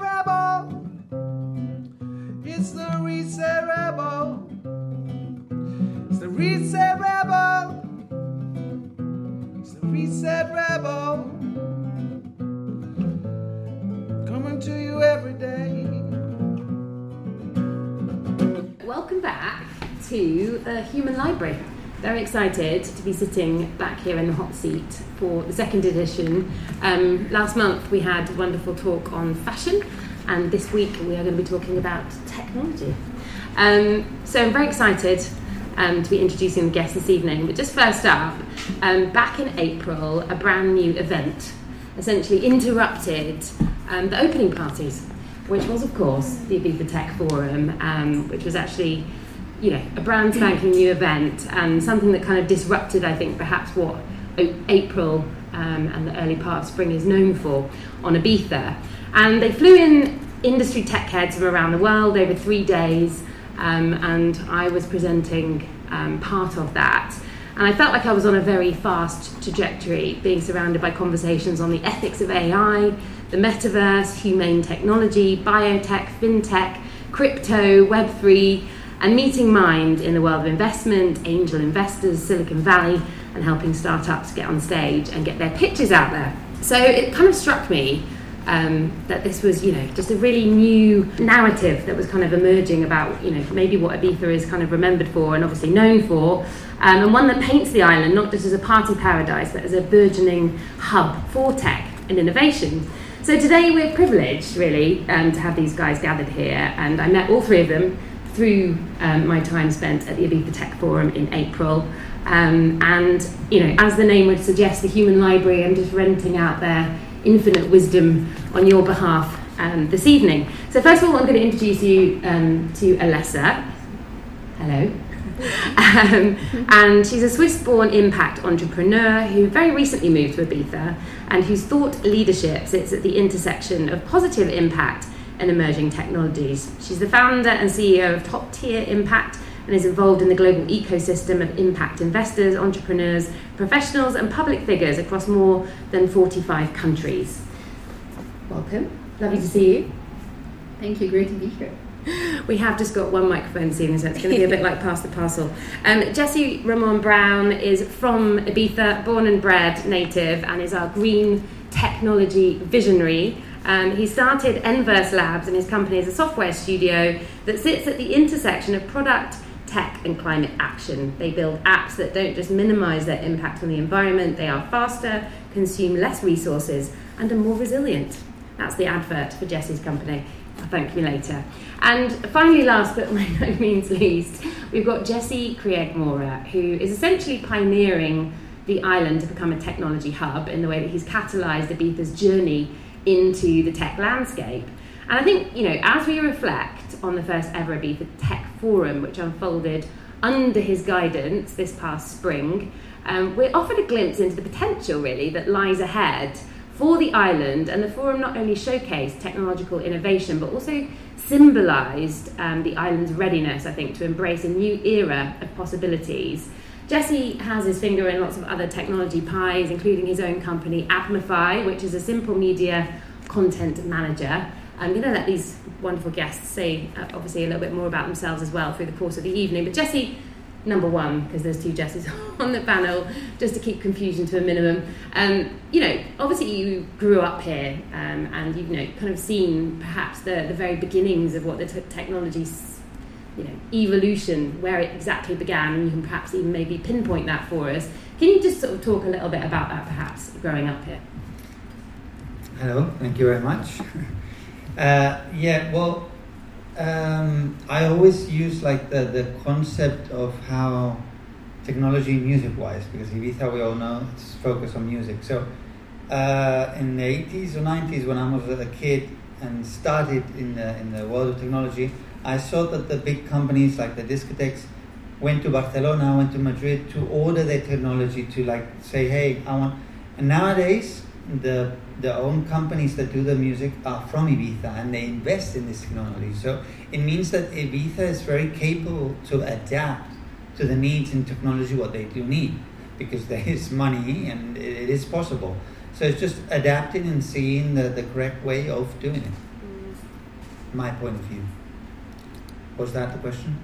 Rebel. It's the Rebel. It's the Rebel. It's the Rebel. Coming to you every day. Welcome back to the Human Library. Very excited to be sitting back here in the hot seat for the second edition. Um, last month we had a wonderful talk on fashion, and this week we are going to be talking about technology. Um, so I'm very excited um, to be introducing the guests this evening. But just first up, um, back in April, a brand new event essentially interrupted um, the opening parties, which was, of course, the Ibiza Tech Forum, um, which was actually you know, a brand spanking new event and something that kind of disrupted, I think, perhaps what April um, and the early part of spring is known for on Ibiza. And they flew in industry tech heads from around the world over three days, um, and I was presenting um, part of that. And I felt like I was on a very fast trajectory, being surrounded by conversations on the ethics of AI, the metaverse, humane technology, biotech, fintech, crypto, Web3 and meeting mind in the world of investment, angel investors, Silicon Valley, and helping startups get on stage and get their pitches out there. So it kind of struck me um, that this was, you know, just a really new narrative that was kind of emerging about, you know, maybe what Ibiza is kind of remembered for and obviously known for, um, and one that paints the island not just as a party paradise, but as a burgeoning hub for tech and innovation. So today we're privileged, really, um, to have these guys gathered here, and I met all three of them through um, my time spent at the Ibiza Tech Forum in April. Um, and, you know, as the name would suggest, the Human Library, I'm just renting out their infinite wisdom on your behalf um, this evening. So, first of all, I'm going to introduce you um, to Alessa. Hello. Um, and she's a Swiss born impact entrepreneur who very recently moved to Ibiza and whose thought leadership sits at the intersection of positive impact and emerging technologies. She's the founder and CEO of Top Tier Impact and is involved in the global ecosystem of impact investors, entrepreneurs, professionals, and public figures across more than 45 countries. Welcome. Lovely to see you. Thank you. Great to be here. We have just got one microphone evening, so it's going to be a bit like pass the parcel. Um, Jesse Ramon Brown is from Ibiza, born and bred native, and is our green technology visionary. Um, he started Enverse Labs, and his company is a software studio that sits at the intersection of product, tech, and climate action. They build apps that don't just minimize their impact on the environment, they are faster, consume less resources, and are more resilient. That's the advert for Jesse's company. I'll thank you later. And finally, last but by no means least, we've got Jesse Krieg Mora, who is essentially pioneering the island to become a technology hub in the way that he's catalyzed Ibiza's journey into the tech landscape. And I think, you know, as we reflect on the first ever Ibiza Tech Forum, which unfolded under his guidance this past spring, um, we're offered a glimpse into the potential, really, that lies ahead for the island. And the forum not only showcased technological innovation, but also symbolised um, the island's readiness, I think, to embrace a new era of possibilities. Jesse has his finger in lots of other technology pies, including his own company, Admefy, which is a simple media content manager. I'm going to let these wonderful guests say, uh, obviously, a little bit more about themselves as well through the course of the evening. But Jesse, number one, because there's two Jesses on the panel, just to keep confusion to a minimum. Um, you know, obviously you grew up here um, and you've you know kind of seen perhaps the, the very beginnings of what the t- technology you know, evolution, where it exactly began, and you can perhaps even maybe pinpoint that for us. Can you just sort of talk a little bit about that, perhaps, growing up here? Hello, thank you very much. Uh, yeah, well, um, I always use like the, the concept of how technology music-wise, because Ibiza, we all know, it's focused on music. So uh, in the 80s or 90s, when I was a kid and started in the, in the world of technology, I saw that the big companies like the discotheques went to Barcelona, went to Madrid to order their technology to like say, hey, I want. And nowadays, the the own companies that do the music are from Ibiza and they invest in this technology. So it means that Ibiza is very capable to adapt to the needs in technology what they do need because there is money and it is possible. So it's just adapting and seeing the, the correct way of doing it. Mm. My point of view. Was that the question?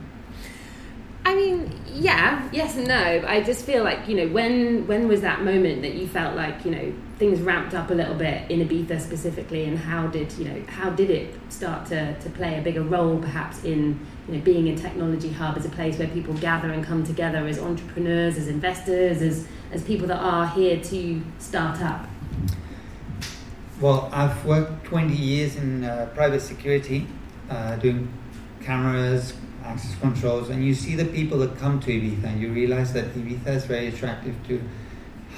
I mean, yeah, yes and no. I just feel like you know when when was that moment that you felt like you know things ramped up a little bit in Ibiza specifically, and how did you know how did it start to, to play a bigger role perhaps in you know being a technology hub as a place where people gather and come together as entrepreneurs, as investors, as as people that are here to start up. Well, I've worked 20 years in uh, private security, uh, doing cameras, access controls, and you see the people that come to Ibiza, and you realize that Ibiza is very attractive to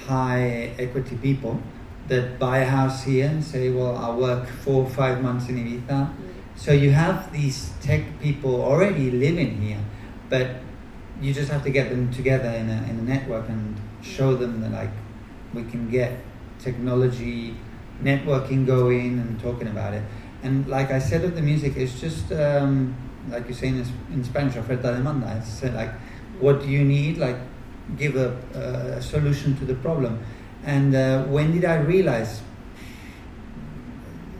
high equity people that buy a house here and say, Well, I'll work four or five months in Ibiza. So you have these tech people already living here, but you just have to get them together in a, in a network and show them that, like, we can get technology networking going and talking about it. And like I said of the music, it's just um, like you say in, in Spanish, oferta demanda. It's like, what do you need? Like, give a, a solution to the problem. And uh, when did I realize?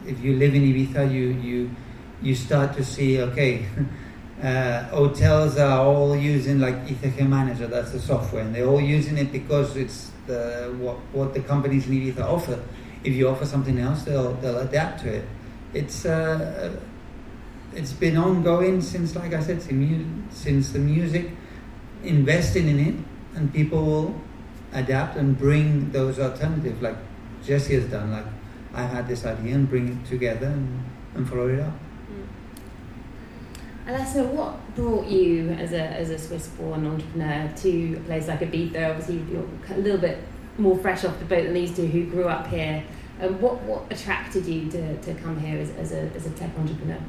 If you live in Ibiza, you you you start to see okay. Uh, hotels are all using like ICG Manager, that's the software, and they're all using it because it's the what, what the companies in Ibiza offer. If you offer something else, they'll they'll adapt to it. It's uh, it's been ongoing since, like I said, since the music, investing in it, and people will adapt and bring those alternatives, like Jesse has done. Like I had this idea and bring it together and, and follow it up. Mm. Alessa, what brought you as a as a Swiss-born entrepreneur to a place like Ibiza? Obviously, you're a little bit more fresh off the boat than these two who grew up here. And what what attracted you to, to come here as, as a as a tech entrepreneur?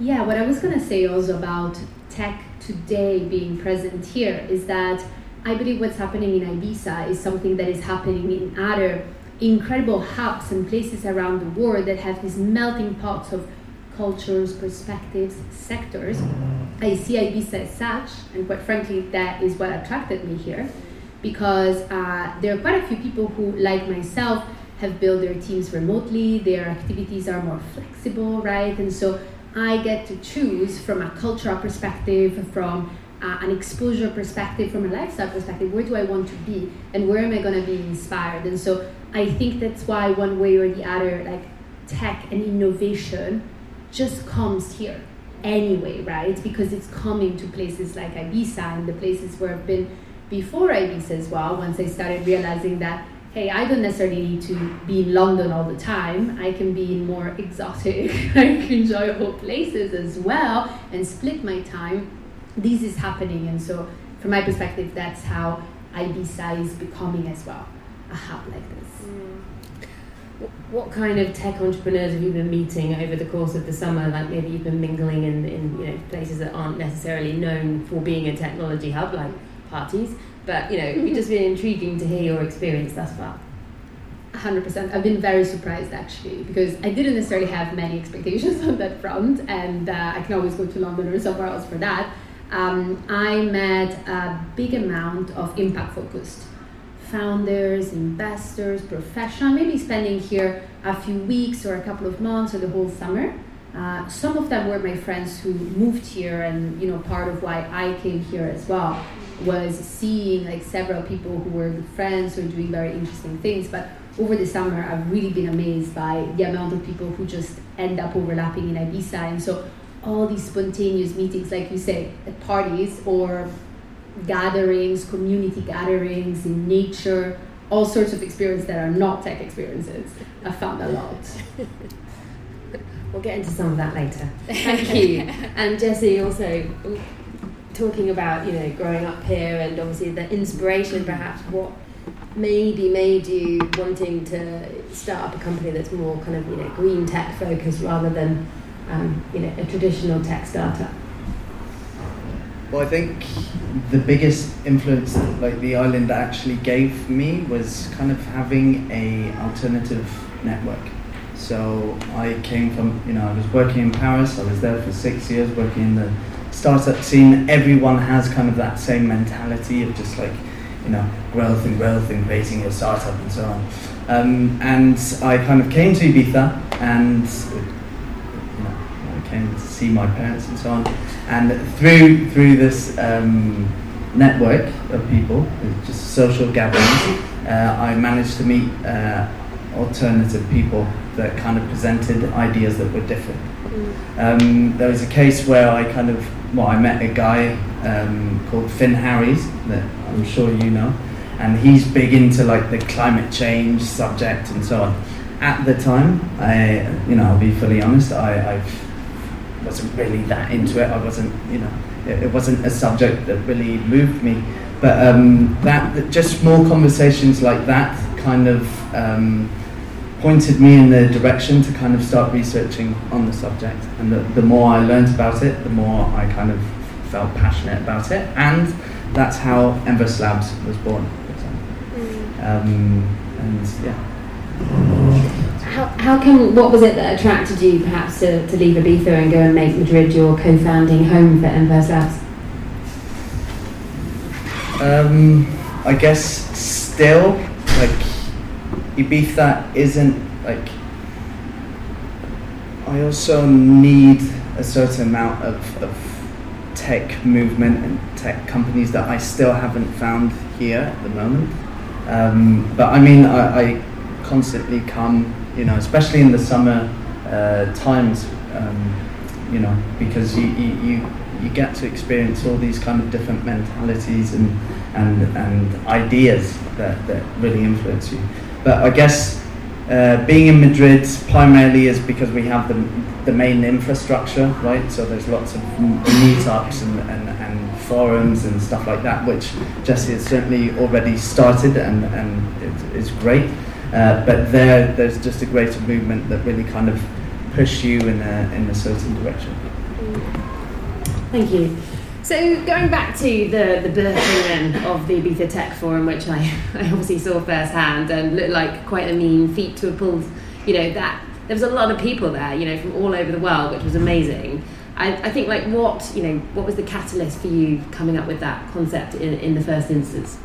Yeah, what I was going to say also about tech today being present here is that I believe what's happening in Ibiza is something that is happening in other incredible hubs and places around the world that have these melting pots of cultures, perspectives, sectors. I see Ibiza as such, and quite frankly, that is what attracted me here because uh, there are quite a few people who, like myself, have built their teams remotely, their activities are more flexible, right? And so I get to choose from a cultural perspective, from uh, an exposure perspective, from a lifestyle perspective, where do I want to be and where am I going to be inspired? And so I think that's why, one way or the other, like tech and innovation just comes here anyway, right? Because it's coming to places like Ibiza and the places where I've been before Ibiza as well, once I started realizing that hey, I don't necessarily need to be in London all the time. I can be in more exotic, like enjoyable places as well and split my time. This is happening, and so from my perspective, that's how Ibiza is becoming as well a hub like this. Mm. What kind of tech entrepreneurs have you been meeting over the course of the summer? Like maybe you've been mingling in, in you know places that aren't necessarily known for being a technology hub, like parties. But you know, it'd just been intriguing to hear your experience thus far. 100%. I've been very surprised actually because I didn't necessarily have many expectations on that front, and uh, I can always go to London or somewhere else for that. Um, I met a big amount of impact focused founders, investors, professionals, maybe spending here a few weeks or a couple of months or the whole summer. Uh, some of them were my friends who moved here, and you know, part of why I came here as well was seeing like several people who were good friends who are doing very interesting things. But over the summer, I've really been amazed by the amount of people who just end up overlapping in Ibiza. And so all these spontaneous meetings, like you say, at parties or gatherings, community gatherings in nature, all sorts of experiences that are not tech experiences. I found a lot. we'll get into some of that later. Thank you. and Jesse, also talking about you know growing up here and obviously the inspiration perhaps what maybe made you wanting to start up a company that's more kind of you know green tech focused rather than um, you know a traditional tech startup? Well i think the biggest influence that like the island actually gave me was kind of having a alternative network. So i came from you know i was working in paris i was there for six years working in the startup scene, everyone has kind of that same mentality of just like, you know, growth and growth and creating your startup and so on. Um, and I kind of came to Ibiza and you know, I came to see my parents and so on. And through through this um, network of people, just social gatherings, uh, I managed to meet uh, alternative people that kind of presented ideas that were different. Um, there was a case where I kind of, well, I met a guy um, called Finn Harries that I'm sure you know, and he's big into like the climate change subject and so on. At the time, I, you know, I'll be fully honest, I, I wasn't really that into it. I wasn't, you know, it, it wasn't a subject that really moved me. But um, that, that just small conversations like that kind of um, pointed me in the direction to kind of start researching on the subject. And the, the more I learned about it, the more I kind of felt passionate about it. And that's how Enverse Labs was born. Um, and yeah. How, how come, what was it that attracted you perhaps to, to leave Ibiza and go and make Madrid your co founding home for Enverse Labs? Um, I guess still, like, Ibiza isn't like. I also need a certain amount of, of tech movement and tech companies that I still haven't found here at the moment. Um, but I mean, I, I constantly come, you know, especially in the summer uh, times, um, you know, because you, you, you, you get to experience all these kind of different mentalities and, and, and ideas that, that really influence you. But I guess uh, being in Madrid primarily is because we have the, the main infrastructure, right? So there's lots of meetups and, and, and forums and stuff like that, which Jesse has certainly already started and, and it, it's great. Uh, but there, there's just a greater movement that really kind of push you in a, in a certain direction. Thank you. So going back to the, the birthing then of the Ibiza Tech Forum, which I, I obviously saw firsthand and looked like quite a mean feat to have pulled, you know, that there was a lot of people there, you know, from all over the world, which was amazing. I, I think like what, you know, what was the catalyst for you coming up with that concept in, in the first instance?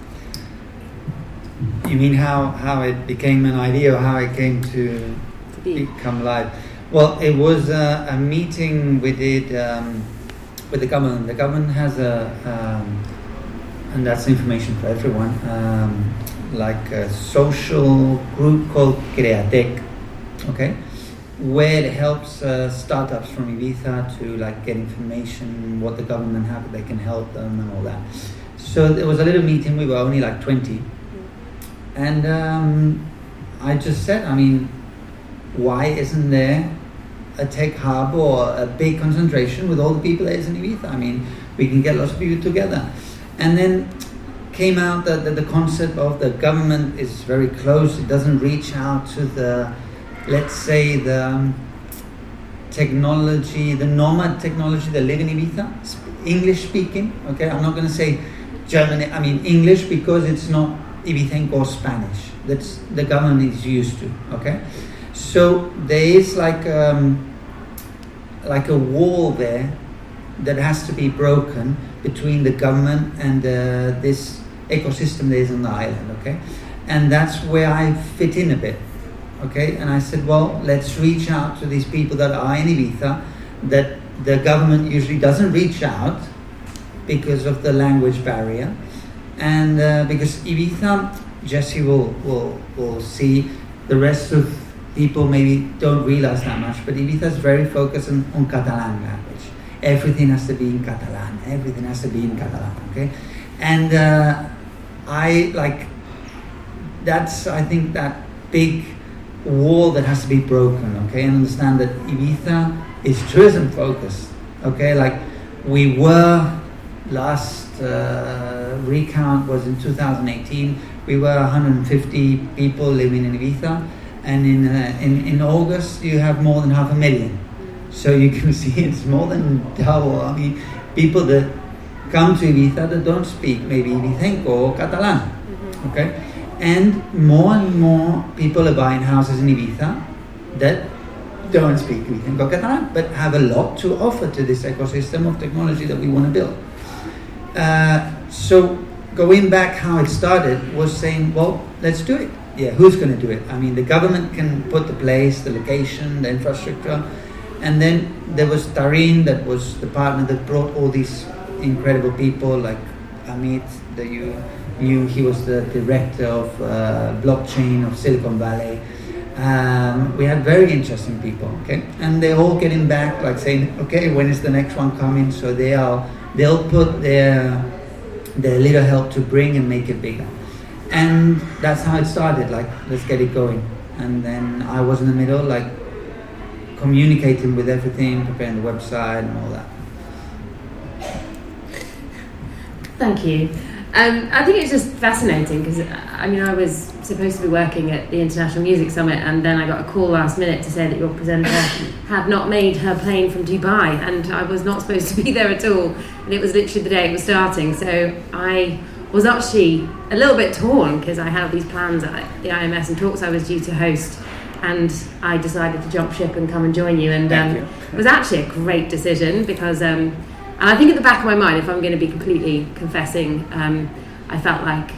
You mean how, how it became an idea or how it came to, To be. become live? Well, it was a, a meeting we did um, with the government. The government has a, um, and that's information for everyone, um, like a social group called Createc, okay, where it helps uh, startups from Ibiza to like get information, what the government have, they can help them and all that. So there was a little meeting. We were only like twenty, and um, I just said, I mean, why isn't there a tech hub or a big concentration with all the people that is in Ibiza? I mean, we can get lots of people together. And then came out that, the concept of the government is very close. It doesn't reach out to the, let's say, the technology, the nomad technology that live in Ibiza, English speaking. Okay, I'm not going to say German. I mean English because it's not Ibizenco or Spanish. That's the government is used to. Okay, so there is like um, like a wall there that has to be broken between the government and uh, this ecosystem that is on the island. Okay, and that's where I fit in a bit. Okay, and I said, well, let's reach out to these people that are in Ibiza that the government usually doesn't reach out because of the language barrier, and uh, because Ibiza, Jesse will will will see the rest of people maybe don't realize that much, but Ibiza is very focused on, on Catalan language. Everything has to be in Catalan. Everything has to be in Catalan. Okay, and uh, I like that's I think that big wall that has to be broken. Okay, and understand that Ibiza is tourism focused. Okay, like we were last uh, recount was in 2018. We were 150 people living in Ibiza, and in, uh, in in August you have more than half a million. So you can see it's more than double. I mean, people that come to Ibiza that don't speak maybe Ibicenco or Catalan. Okay, and more and more people are buying houses in Ibiza that don't speak Ibicenco or Catalan, but have a lot to offer to this ecosystem of technology that we want to build. Uh, so going back how it started was saying, well, let's do it. Yeah, who's going to do it? I mean, the government can put the place, the location, the infrastructure, and then there was Tarin, that was the partner that brought all these incredible people like Amit, that you knew. He was the director of uh, blockchain of Silicon Valley. Um, we had very interesting people, okay, and they're all getting back, like saying, okay, when is the next one coming? So they are, they'll put their their little help to bring and make it bigger, and that's how it started. Like, let's get it going, and then I was in the middle, like communicating with everything, preparing the website and all that. Thank you. Um, I think it's just fascinating because I mean I was supposed to be working at the International Music Summit and then I got a call last minute to say that your presenter had not made her plane from Dubai and I was not supposed to be there at all and it was literally the day it was starting so I was actually a little bit torn because I had all these plans at the IMS and talks I was due to host and I decided to jump ship and come and join you and um, you. it was actually a great decision because um, and I think at the back of my mind, if I'm going to be completely confessing, um, I felt like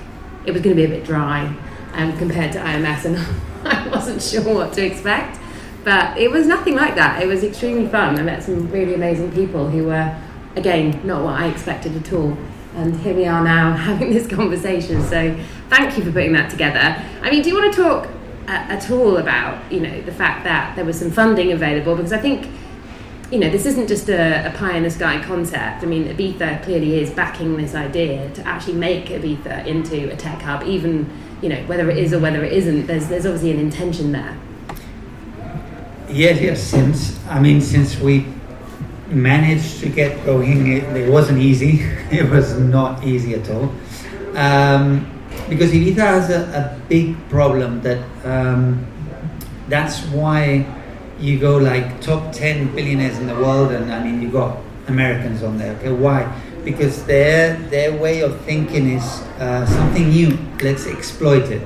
it was going to be a bit dry um, compared to IMS, and I wasn't sure what to expect. But it was nothing like that. It was extremely fun. I met some really amazing people who were, again, not what I expected at all. And here we are now having this conversation. So thank you for putting that together. I mean, do you want to talk uh, at all about, you know, the fact that there was some funding available? Because I think you know, this isn't just a, a, pie in the sky concept. I mean, Ibiza clearly is backing this idea to actually make Ibiza into a tech hub, even, you know, whether it is or whether it isn't, there's, there's obviously an intention there. Yes, yes, since, I mean, since we managed to get going, it, wasn't easy. It was not easy at all. Um, because Ibiza has a, a big problem that um, that's why you go like top 10 billionaires in the world and I mean you got Americans on there. Okay why? Because their their way of thinking is uh, something new. Let's exploit it.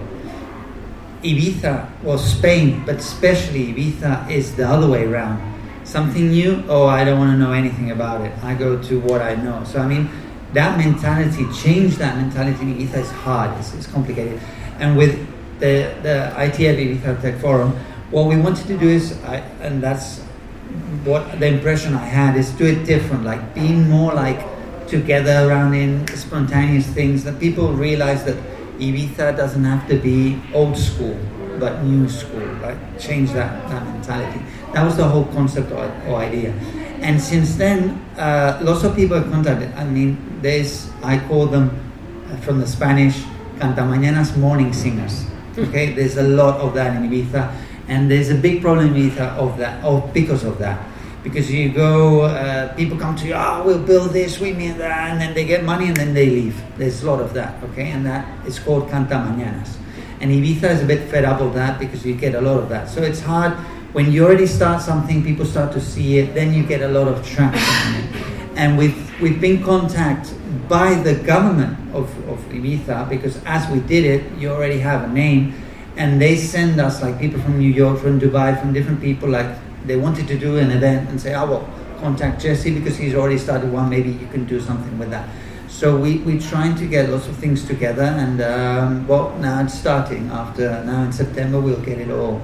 Ibiza or Spain but especially Ibiza is the other way around something new? Oh I don't want to know anything about it. I go to what I know. So I mean that mentality change that mentality in Ibiza is hard. It's, it's complicated. And with the the ITF Tech Forum what we wanted to do is, I, and that's what the impression I had, is do it different, like being more like together around in spontaneous things, that people realize that Ibiza doesn't have to be old school, but new school, like change that, that mentality. That was the whole concept or, or idea. And since then, uh, lots of people have contacted. I mean, there's, I call them uh, from the Spanish, Cantamañanas morning singers. Okay, there's a lot of that in Ibiza and there's a big problem with uh, of that of because of that because you go uh, people come to you oh we'll build this we mean that and then they get money and then they leave there's a lot of that okay and that is called canta mañanas and Ibiza is a bit fed up of that because you get a lot of that so it's hard when you already start something people start to see it then you get a lot of traction and we've we've been contacted by the government of, of Ibiza because as we did it you already have a name and they send us like people from New York, from Dubai, from different people. Like they wanted to do an event and say, "Oh well, contact Jesse because he's already started one. Maybe you can do something with that." So we we're trying to get lots of things together, and um, well, now it's starting. After now in September, we'll get it all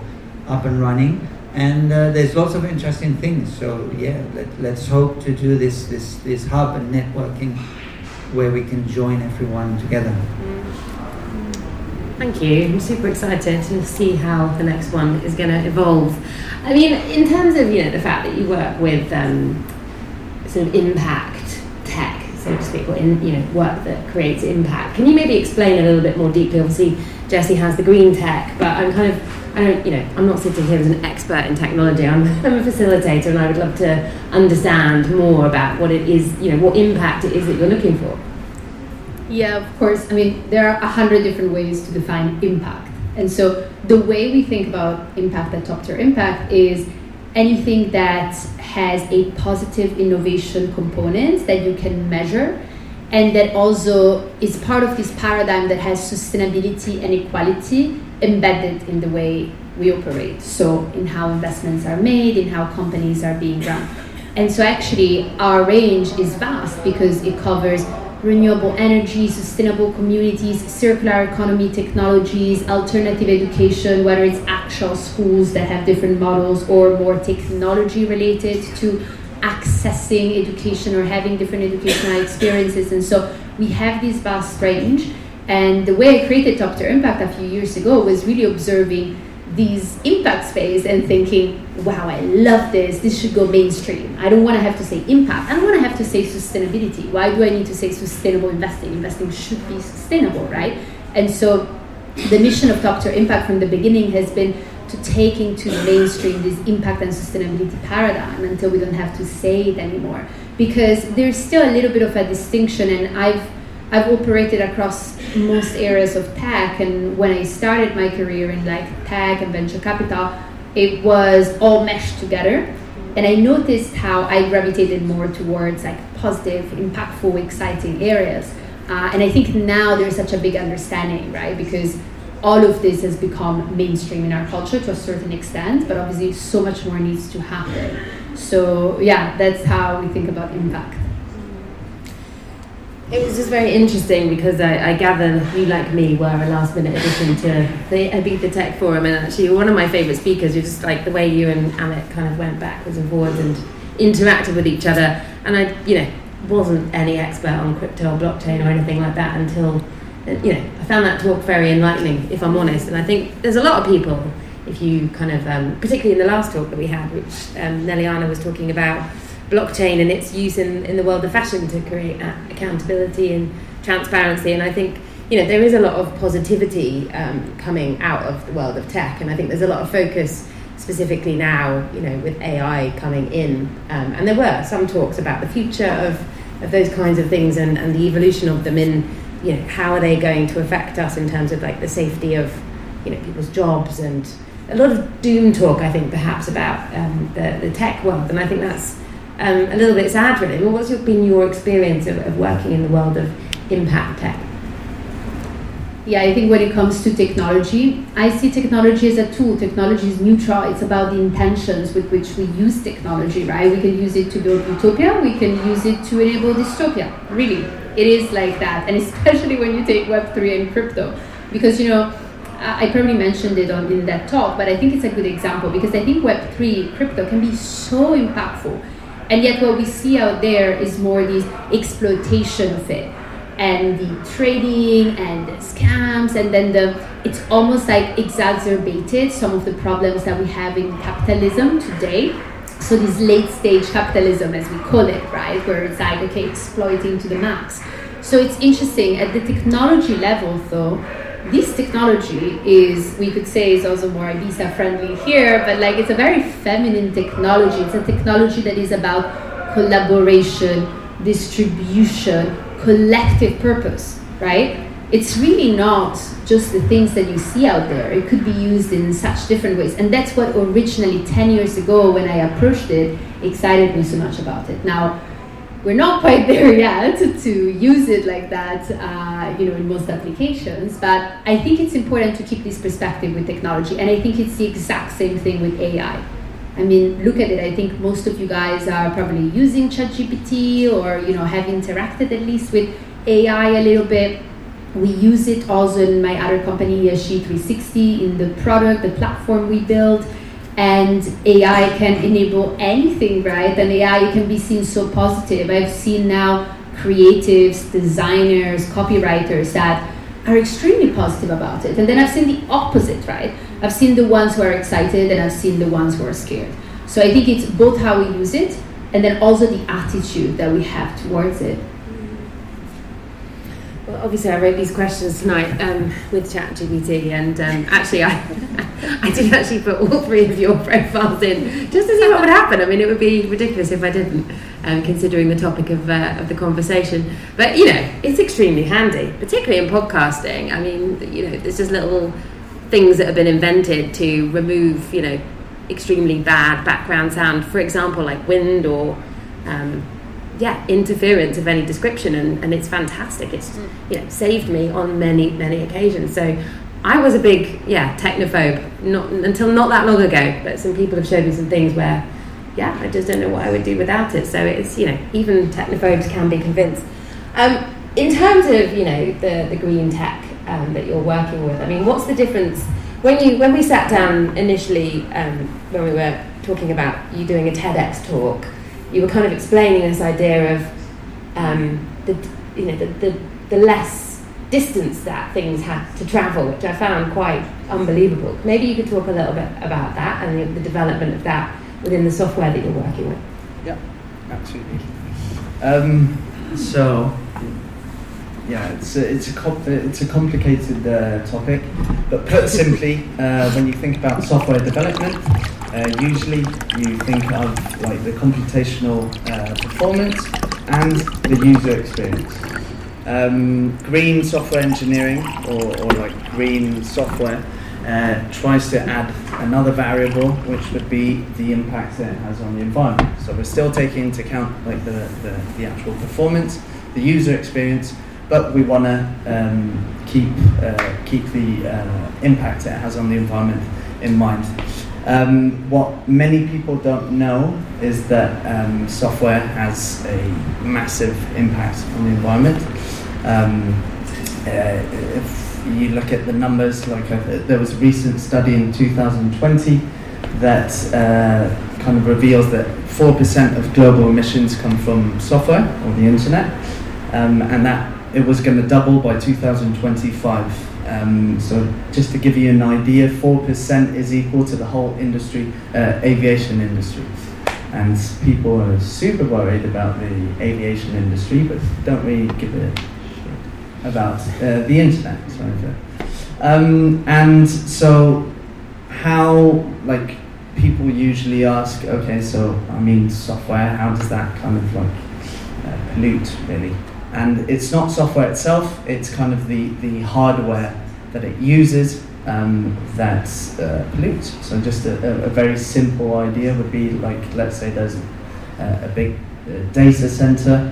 up and running, and uh, there's lots of interesting things. So yeah, let, let's hope to do this this this hub and networking where we can join everyone together. Thank you. I'm super excited to see how the next one is going to evolve. I mean, in terms of you know the fact that you work with um, sort of impact tech, so to speak, or in you know work that creates impact. Can you maybe explain a little bit more deeply? Obviously, Jesse has the green tech, but I'm kind of I don't you know I'm not sitting here as an expert in technology. I'm, I'm a facilitator, and I would love to understand more about what it is you know what impact it is that you're looking for. Yeah, of course. I mean, there are a hundred different ways to define impact. And so the way we think about impact at top tier impact is anything that has a positive innovation component that you can measure and that also is part of this paradigm that has sustainability and equality embedded in the way we operate. So, in how investments are made, in how companies are being run. And so, actually, our range is vast because it covers renewable energy, sustainable communities, circular economy technologies, alternative education, whether it's actual schools that have different models or more technology related to accessing education or having different educational experiences. And so we have this vast range. And the way I created Top Tier Impact a few years ago was really observing these impact space and thinking, wow, I love this. This should go mainstream. I don't want to have to say impact. I don't want to have to say sustainability. Why do I need to say sustainable investing? Investing should be sustainable, right? And so the mission of Top Tier Impact from the beginning has been to take into the mainstream this impact and sustainability paradigm until we don't have to say it anymore. Because there's still a little bit of a distinction, and I've I've operated across most areas of tech, and when I started my career in like tech and venture capital, it was all meshed together. And I noticed how I gravitated more towards like positive, impactful, exciting areas. Uh, and I think now there's such a big understanding, right? Because all of this has become mainstream in our culture to a certain extent, but obviously so much more needs to happen. So yeah, that's how we think about impact. It was just very interesting because I, I gather you, like me, were a last minute addition to the Ibiza Tech Forum, and actually one of my favourite speakers. You're just like the way you and Amit kind of went backwards and forwards and interacted with each other. And I, you know, wasn't any expert on crypto or blockchain or anything like that until, you know, I found that talk very enlightening, if I'm honest. And I think there's a lot of people, if you kind of, um, particularly in the last talk that we had, which um, Neliana was talking about blockchain and its use in, in the world of fashion to create accountability and transparency. And I think you know there is a lot of positivity um, coming out of the world of tech, and I think there's a lot of focus specifically now, you know, with AI coming in. Um, and there were some talks about the future of, of those kinds of things and, and the evolution of them in, you know, how are they going to affect us in terms of like the safety of, you know, people's jobs and a lot of doom talk, I think, perhaps about um, the, the tech world. And I think that's um, a little bit sad, really. Well, what's your, been your experience of, of working in the world of impact tech? yeah, I think when it comes to technology, I see technology as a tool. Technology is neutral. It's about the intentions with which we use technology, right? We can use it to build utopia. We can use it to enable dystopia. Really, it is like that. And especially when you take Web three and crypto, because you know, I probably mentioned it on in that talk, but I think it's a good example because I think Web three crypto can be so impactful and yet, what we see out there is more this exploitation of it. And the trading and the scams and then the it's almost like exacerbated some of the problems that we have in capitalism today. So this late stage capitalism as we call it right? Where it's like okay exploiting to the max. So it's interesting. At the technology level though this technology is, we could say, is also more Ibiza friendly here, but like it's a very feminine technology. It's a technology that is about collaboration, distribution, collective purpose, right? It's really not just the things that you see out there. It could be used in such different ways. And that's what originally, 10 years ago, when I approached it, excited me so much about it. Now, we're not quite there yet to use it like that, uh, you know, in most applications. But I think it's important to keep this perspective with technology, and I think it's the exact same thing with AI. I mean, look at it. I think most of you guys are probably using ChatGPT or you know have interacted at least with AI a little bit. We use it also in my other company, ESG 360, in the product, the platform we build and AI can enable anything, right? And AI can be seen so positive. I've seen now creatives, designers, copywriters that are extremely positive about it. And then I've seen the opposite, right? I've seen the ones who are excited and I've seen the ones who are scared. So I think it's both how we use it and then also the attitude that we have towards it. Well, obviously, I wrote these questions tonight um, with ChatGPT, and um, actually, I I did actually put all three of your profiles in just to see what would happen. I mean, it would be ridiculous if I didn't, um, considering the topic of uh, of the conversation. But you know, it's extremely handy, particularly in podcasting. I mean, you know, there's just little things that have been invented to remove, you know, extremely bad background sound. For example, like wind or um, yeah, interference of any description, and, and it's fantastic. It's mm. you know saved me on many many occasions. So I was a big yeah technophobe not until not that long ago, but some people have showed me some things where yeah I just don't know what I would do without it. So it's you know even technophobes can be convinced. Um, in terms of you know the, the green tech um, that you're working with, I mean, what's the difference when you when we sat down initially um, when we were talking about you doing a TEDx talk, you were kind of explaining this idea of um, the you know the, the, the less distance that things had to travel, which I found quite unbelievable. Maybe you could talk a little bit about that and the development of that within the software that you're working with. Yeah, absolutely. Um, so, yeah, it's a, it's a, comp- it's a complicated uh, topic, but put simply, uh, when you think about software development, uh, usually you think of like the computational uh, performance and the user experience. Um, green software engineering, or, or like green software, uh, tries to add another variable, which would be the impact that it has on the environment. So we're still taking into account like the, the, the actual performance, the user experience, but we want to um, keep uh, keep the uh, impact it has on the environment in mind. Um, what many people don't know is that um, software has a massive impact on the environment. Um, uh, if you look at the numbers, like uh, there was a recent study in 2020 that uh, kind of reveals that 4% of global emissions come from software or the internet, um, and that it was going to double by 2025. Um, so just to give you an idea, 4% is equal to the whole industry, uh, aviation industry. And people are super worried about the aviation industry, but don't really give a shit about uh, the internet. Sorry um, and so how, like, people usually ask, okay, so, I mean, software, how does that kind of, like, uh, pollute, really? and it's not software itself, it's kind of the, the hardware that it uses um, that uh, pollutes. So just a, a, very simple idea would be like, let's say there's a, a big uh, data center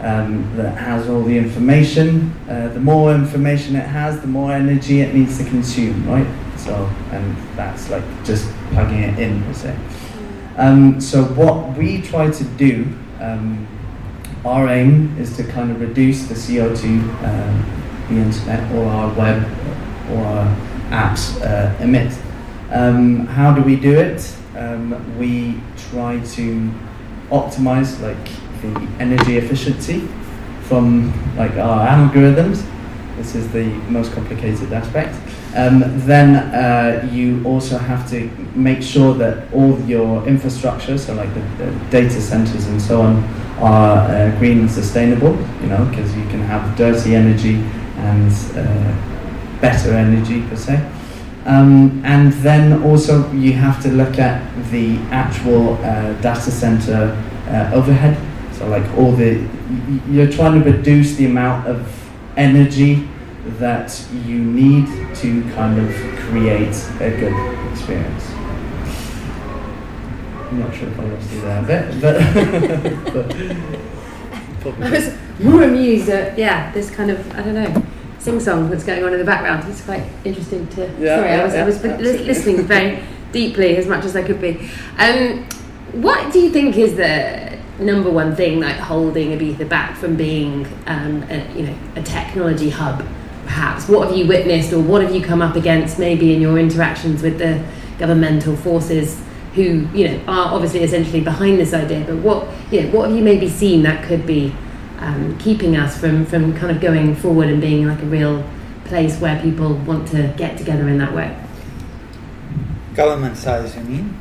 um, that has all the information. Uh, the more information it has, the more energy it needs to consume, right? So, and that's like just plugging it in, per se. Um, so what we try to do um, our aim is to kind of reduce the CO2 um, the internet or our web or our apps uh, emit. Um, how do we do it? Um, we try to optimize like the energy efficiency from like our algorithms. This is the most complicated aspect. Um, then uh, you also have to make sure that all your infrastructure, so like the, the data centers and so on, are uh, green and sustainable. You know, because you can have dirty energy and uh, better energy per se. Um, and then also you have to look at the actual uh, data center uh, overhead. So like all the, you're trying to reduce the amount of energy that you need to kind of create a good experience. I'm not sure if I lost you there a bit, but. I was more amused at, yeah, this kind of, I don't know, sing song that's going on in the background. It's quite interesting to. Yeah, sorry, yeah, I was, yeah, I was listening very deeply as much as I could be. Um, what do you think is the number one thing like holding Ibiza back from being, um, a, you know, a technology hub? Perhaps what have you witnessed, or what have you come up against, maybe in your interactions with the governmental forces who, you know, are obviously essentially behind this idea? But what, you know, what have you maybe seen that could be um, keeping us from, from kind of going forward and being like a real place where people want to get together in that way? Government size, you mean?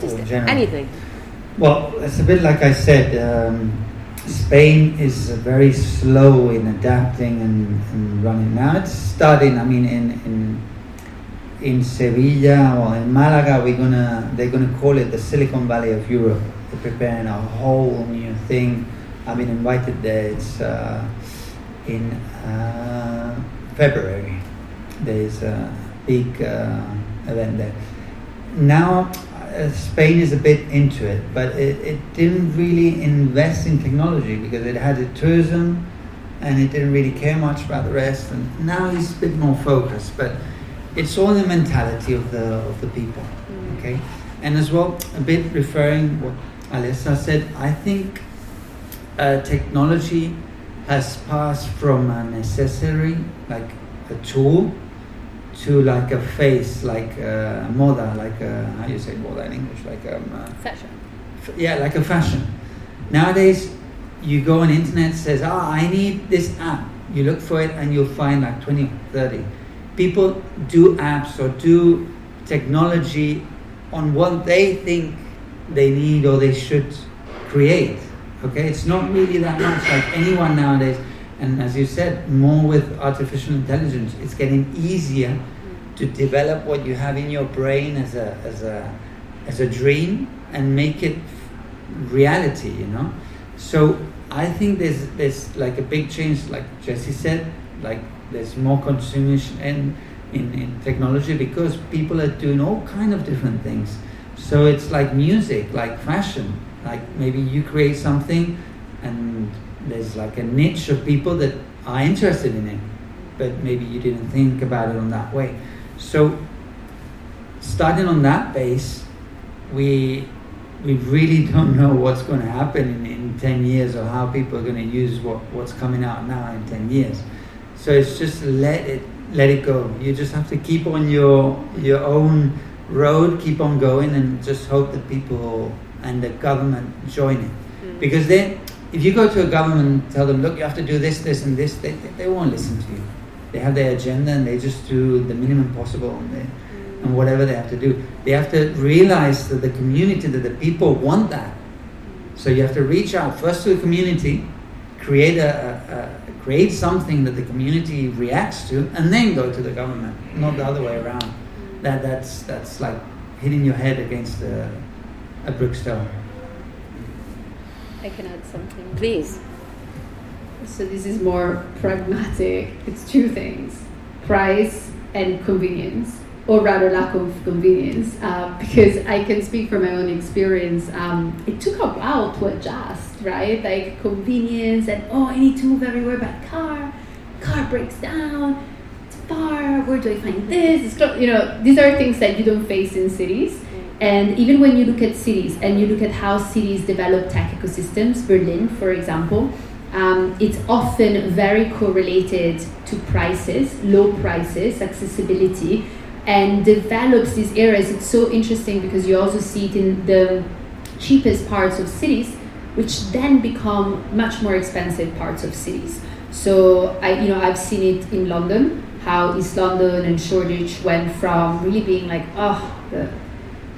Just anything. Well, it's a bit like I said. Um, Spain is very slow in adapting and, and running. Now it's starting. I mean, in in in Sevilla or in Malaga, we're gonna they're gonna call it the Silicon Valley of Europe. They're preparing a whole new thing. I've been invited there. It's uh, in uh, February. There's a big uh, event there. Now uh, Spain is a bit into it, but it, it didn't really invest in technology because it had a tourism and it didn't really care much about the rest. And now it's a bit more focused, but it's all the mentality of the of the people. Okay, and as well, a bit referring what Alessa said. I think uh, technology has passed from a necessary, like a tool, to like a face, like a moda, like a, how you say moda in English, like um, uh, Fashion. f- yeah, like a fashion. Nowadays, you go on internet, says, ah, I need this app. You look for it and you'll find like 20, 30. People do apps or do technology on what they think they need or they should create. Okay, it's not really that much like anyone nowadays. And as you said, more with artificial intelligence, it's getting easier to develop what you have in your brain as a as a as a dream and make it reality. You know, so I think there's there's like a big change, like Jesse said, like there's more consumption in, in in technology because people are doing all kind of different things. So it's like music, like fashion, like maybe you create something and there's like a niche of people that are interested in it, but maybe you didn't think about it on that way. So starting on that base, we we really don't know what's going to happen in, in 10 years or how people are going to use what, what's coming out now in 10 years. So it's just let it let it go. You just have to keep on your your own road, keep on going, and just hope that people and the government join it. Hmm. Because then, if you go to a government and tell them, look, you have to do this, this, and this, they, they, they won't listen to you. They have their agenda and they just do the minimum possible and, they, hmm. and whatever they have to do. They have to realize that the community, that the people want that. Hmm. So you have to reach out first to the community, create a, a, a create something that the community reacts to, and then go to the government, not the other way around. That that's that's like hitting your head against a, a brick stone. I can add something. Please. So this is more pragmatic. It's two things: price and convenience, or rather lack of convenience. Uh, because I can speak from my own experience. Um, it took a while to adjust, right? Like convenience and oh, I need to move everywhere by car. Car breaks down. It's far. Where do I find this? It's you know these are things that you don't face in cities. And even when you look at cities and you look at how cities develop tech ecosystems, Berlin, for example, um, it's often very correlated to prices, low prices, accessibility, and develops these areas. It's so interesting because you also see it in the cheapest parts of cities, which then become much more expensive parts of cities. So I, you know, I've seen it in London, how East London and Shoreditch went from really being like, oh, the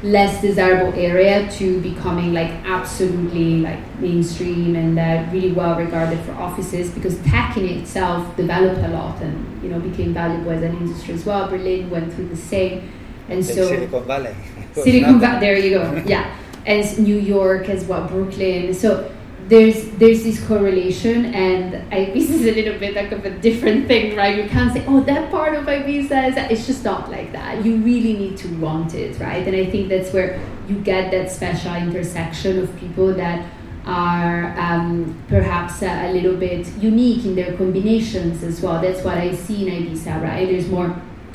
less desirable area to becoming like absolutely like mainstream and uh, really well regarded for offices because tech in itself developed a lot and you know became valuable as an industry as well. Berlin went through the same, and so Silicon Valley. Silicon Valley. There you go. Yeah, and s- New York as well, Brooklyn. So there's there's this correlation, and Ibiza is a little bit like of a different thing, right? You can't say, oh, that part of Ibiza is. It's just not like that. You really need to want it, right? And I think that's where you get that special intersection of people that are um, perhaps a, a little bit unique in their combinations as well. That's what I see in Ibiza, right? There's more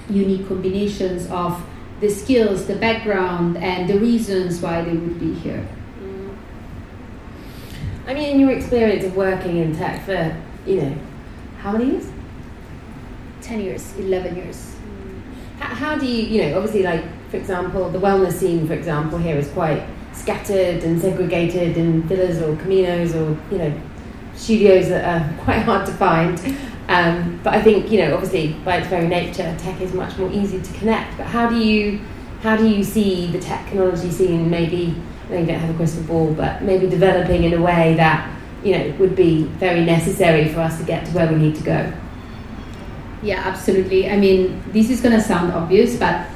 unique combinations of the skills, the background, and the reasons why they would be here. I mean, in your experience of working in tech for, you know, how many years? 10 years, 11 years. How, how do you, you know, obviously, like, for example, the wellness scene, for example, here is quite scattered and segregated in villas or caminos or, you know, studios that are quite hard to find. Um, but I think, you know, obviously, by its very nature, tech is much more easy to connect. But how do you, how do you see the technology scene maybe, know you don't have a crystal ball, but maybe developing in a way that, you know, would be very necessary for us to get to where we need to go? Yeah, absolutely. I mean, this is going to sound obvious, but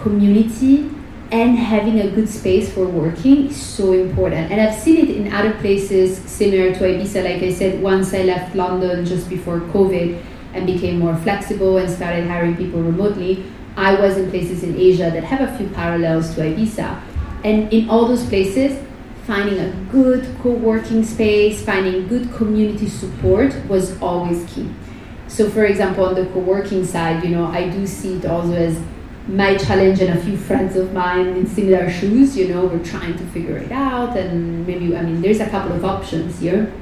community and having a good space for working is so important. And I've seen it in other places similar to Ibiza. Like I said, once I left London just before COVID and became more flexible and started hiring people remotely, I was in places in Asia that have a few parallels to Ibiza. And in all those places, finding a good co working space, finding good community support was always key. So, for example, on the co working side, you know, I do see it also as my challenge and a few friends of mine in similar shoes, you know, we're trying to figure it out. And maybe, I mean, there's a couple of options here.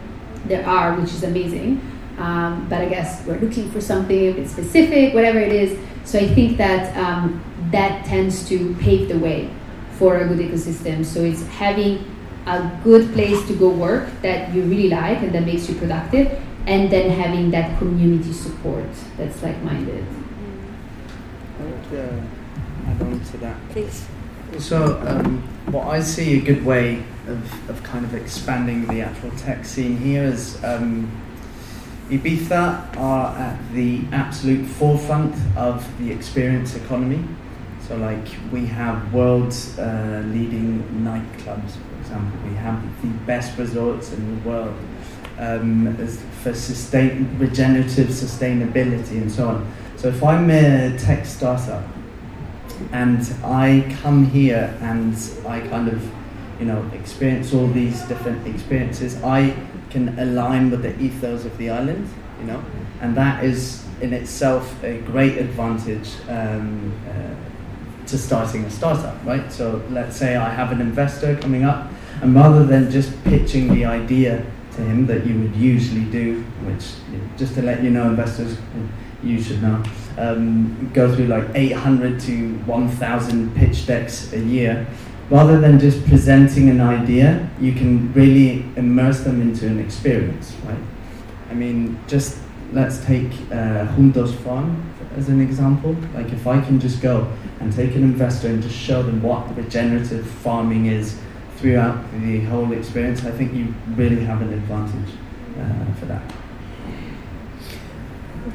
There are, which is amazing. Um, but I guess we're looking for something a bit specific, whatever it is. So I think that um, that tends to pave the way for a good ecosystem. So it's having a good place to go work that you really like and that makes you productive, and then having that community support that's like minded. I would uh, add on to that. Please. So, um, what I see a good way of, of kind of expanding the actual tech scene here is um, Ibiza are at the absolute forefront of the experience economy. So, like, we have world's uh, leading nightclubs, for example. We have the best resorts in the world um, for sustain, regenerative sustainability and so on. So, if I'm a tech startup and I come here and I kind of, you know, experience all these different experiences, I can align with the ethos of the island, you know, and that is in itself a great advantage um, uh, to starting a startup, right? So let's say I have an investor coming up, and rather than just pitching the idea to him that you would usually do, which just to let you know, investors, you should know, um, go through like 800 to 1,000 pitch decks a year. Rather than just presenting an idea, you can really immerse them into an experience, right? I mean, just let's take uh, Juntos Farm as an example. Like, if I can just go and take an investor and just show them what regenerative farming is throughout the whole experience, I think you really have an advantage uh, for that.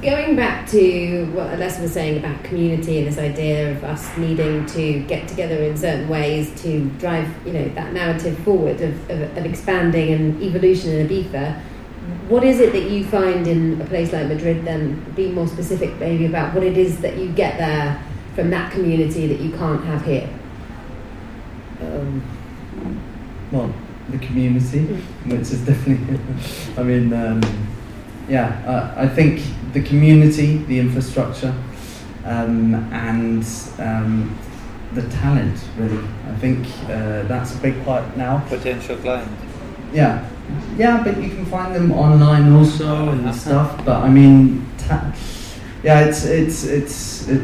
Going back to what Alessa was saying about community and this idea of us needing to get together in certain ways to drive, you know, that narrative forward of, of, of expanding and evolution in Ibiza, what is it that you find in a place like Madrid then? Be more specific maybe about what it is that you get there from that community that you can't have here. Um, well, the community, which is definitely, I mean, um, yeah, uh, I think the community, the infrastructure, um, and um, the talent, really. I think uh, that's a big part now. Potential client. Yeah, yeah, but you can find them online also and stuff. But I mean, ta- yeah, it's it's it's it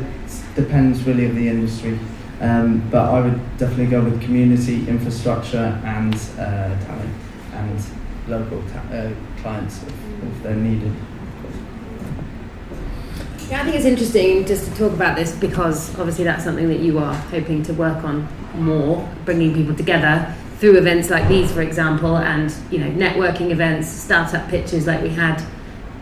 depends really of the industry. Um, but I would definitely go with community, infrastructure, and uh, talent, and local ta- uh, clients if, if they're needed. Yeah, I think it's interesting just to talk about this because obviously that's something that you are hoping to work on more, bringing people together through events like these, for example, and you know networking events, startup pitches like we had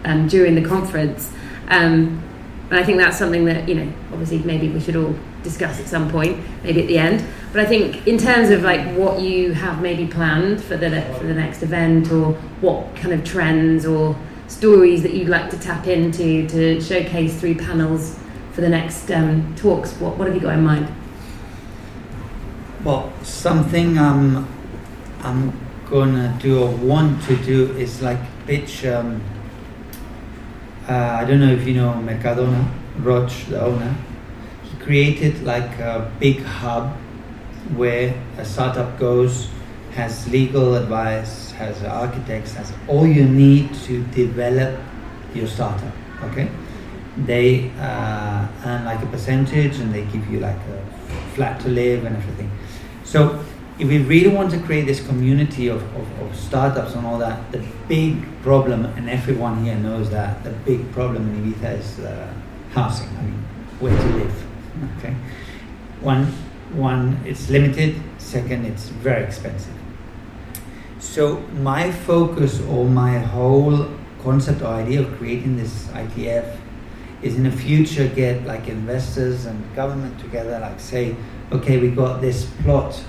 um, during the conference. Um, and I think that's something that you know obviously maybe we should all discuss at some point, maybe at the end. But I think in terms of like what you have maybe planned for the for the next event, or what kind of trends or stories that you'd like to tap into to showcase through panels for the next um, talks, what what have you got in mind? Well, something I'm, I'm gonna do or want to do is like pitch. Um, uh, I don't know if you know Mercadona, Roig, the owner. He created like a big hub where a startup goes, has legal advice, has architects, has all you need to develop your startup. Okay, they uh, earn like a percentage and they give you like a flat to live and everything. So if we really want to create this community of, of, of, startups and all that, the big problem, and everyone here knows that, the big problem in Ibiza is uh, housing. I mean, where to live. Okay, one, one, it's limited. Second, it's very expensive. So my focus or my whole concept or idea of creating this ITF is in the future get like investors and government together, like say, okay, we got this plot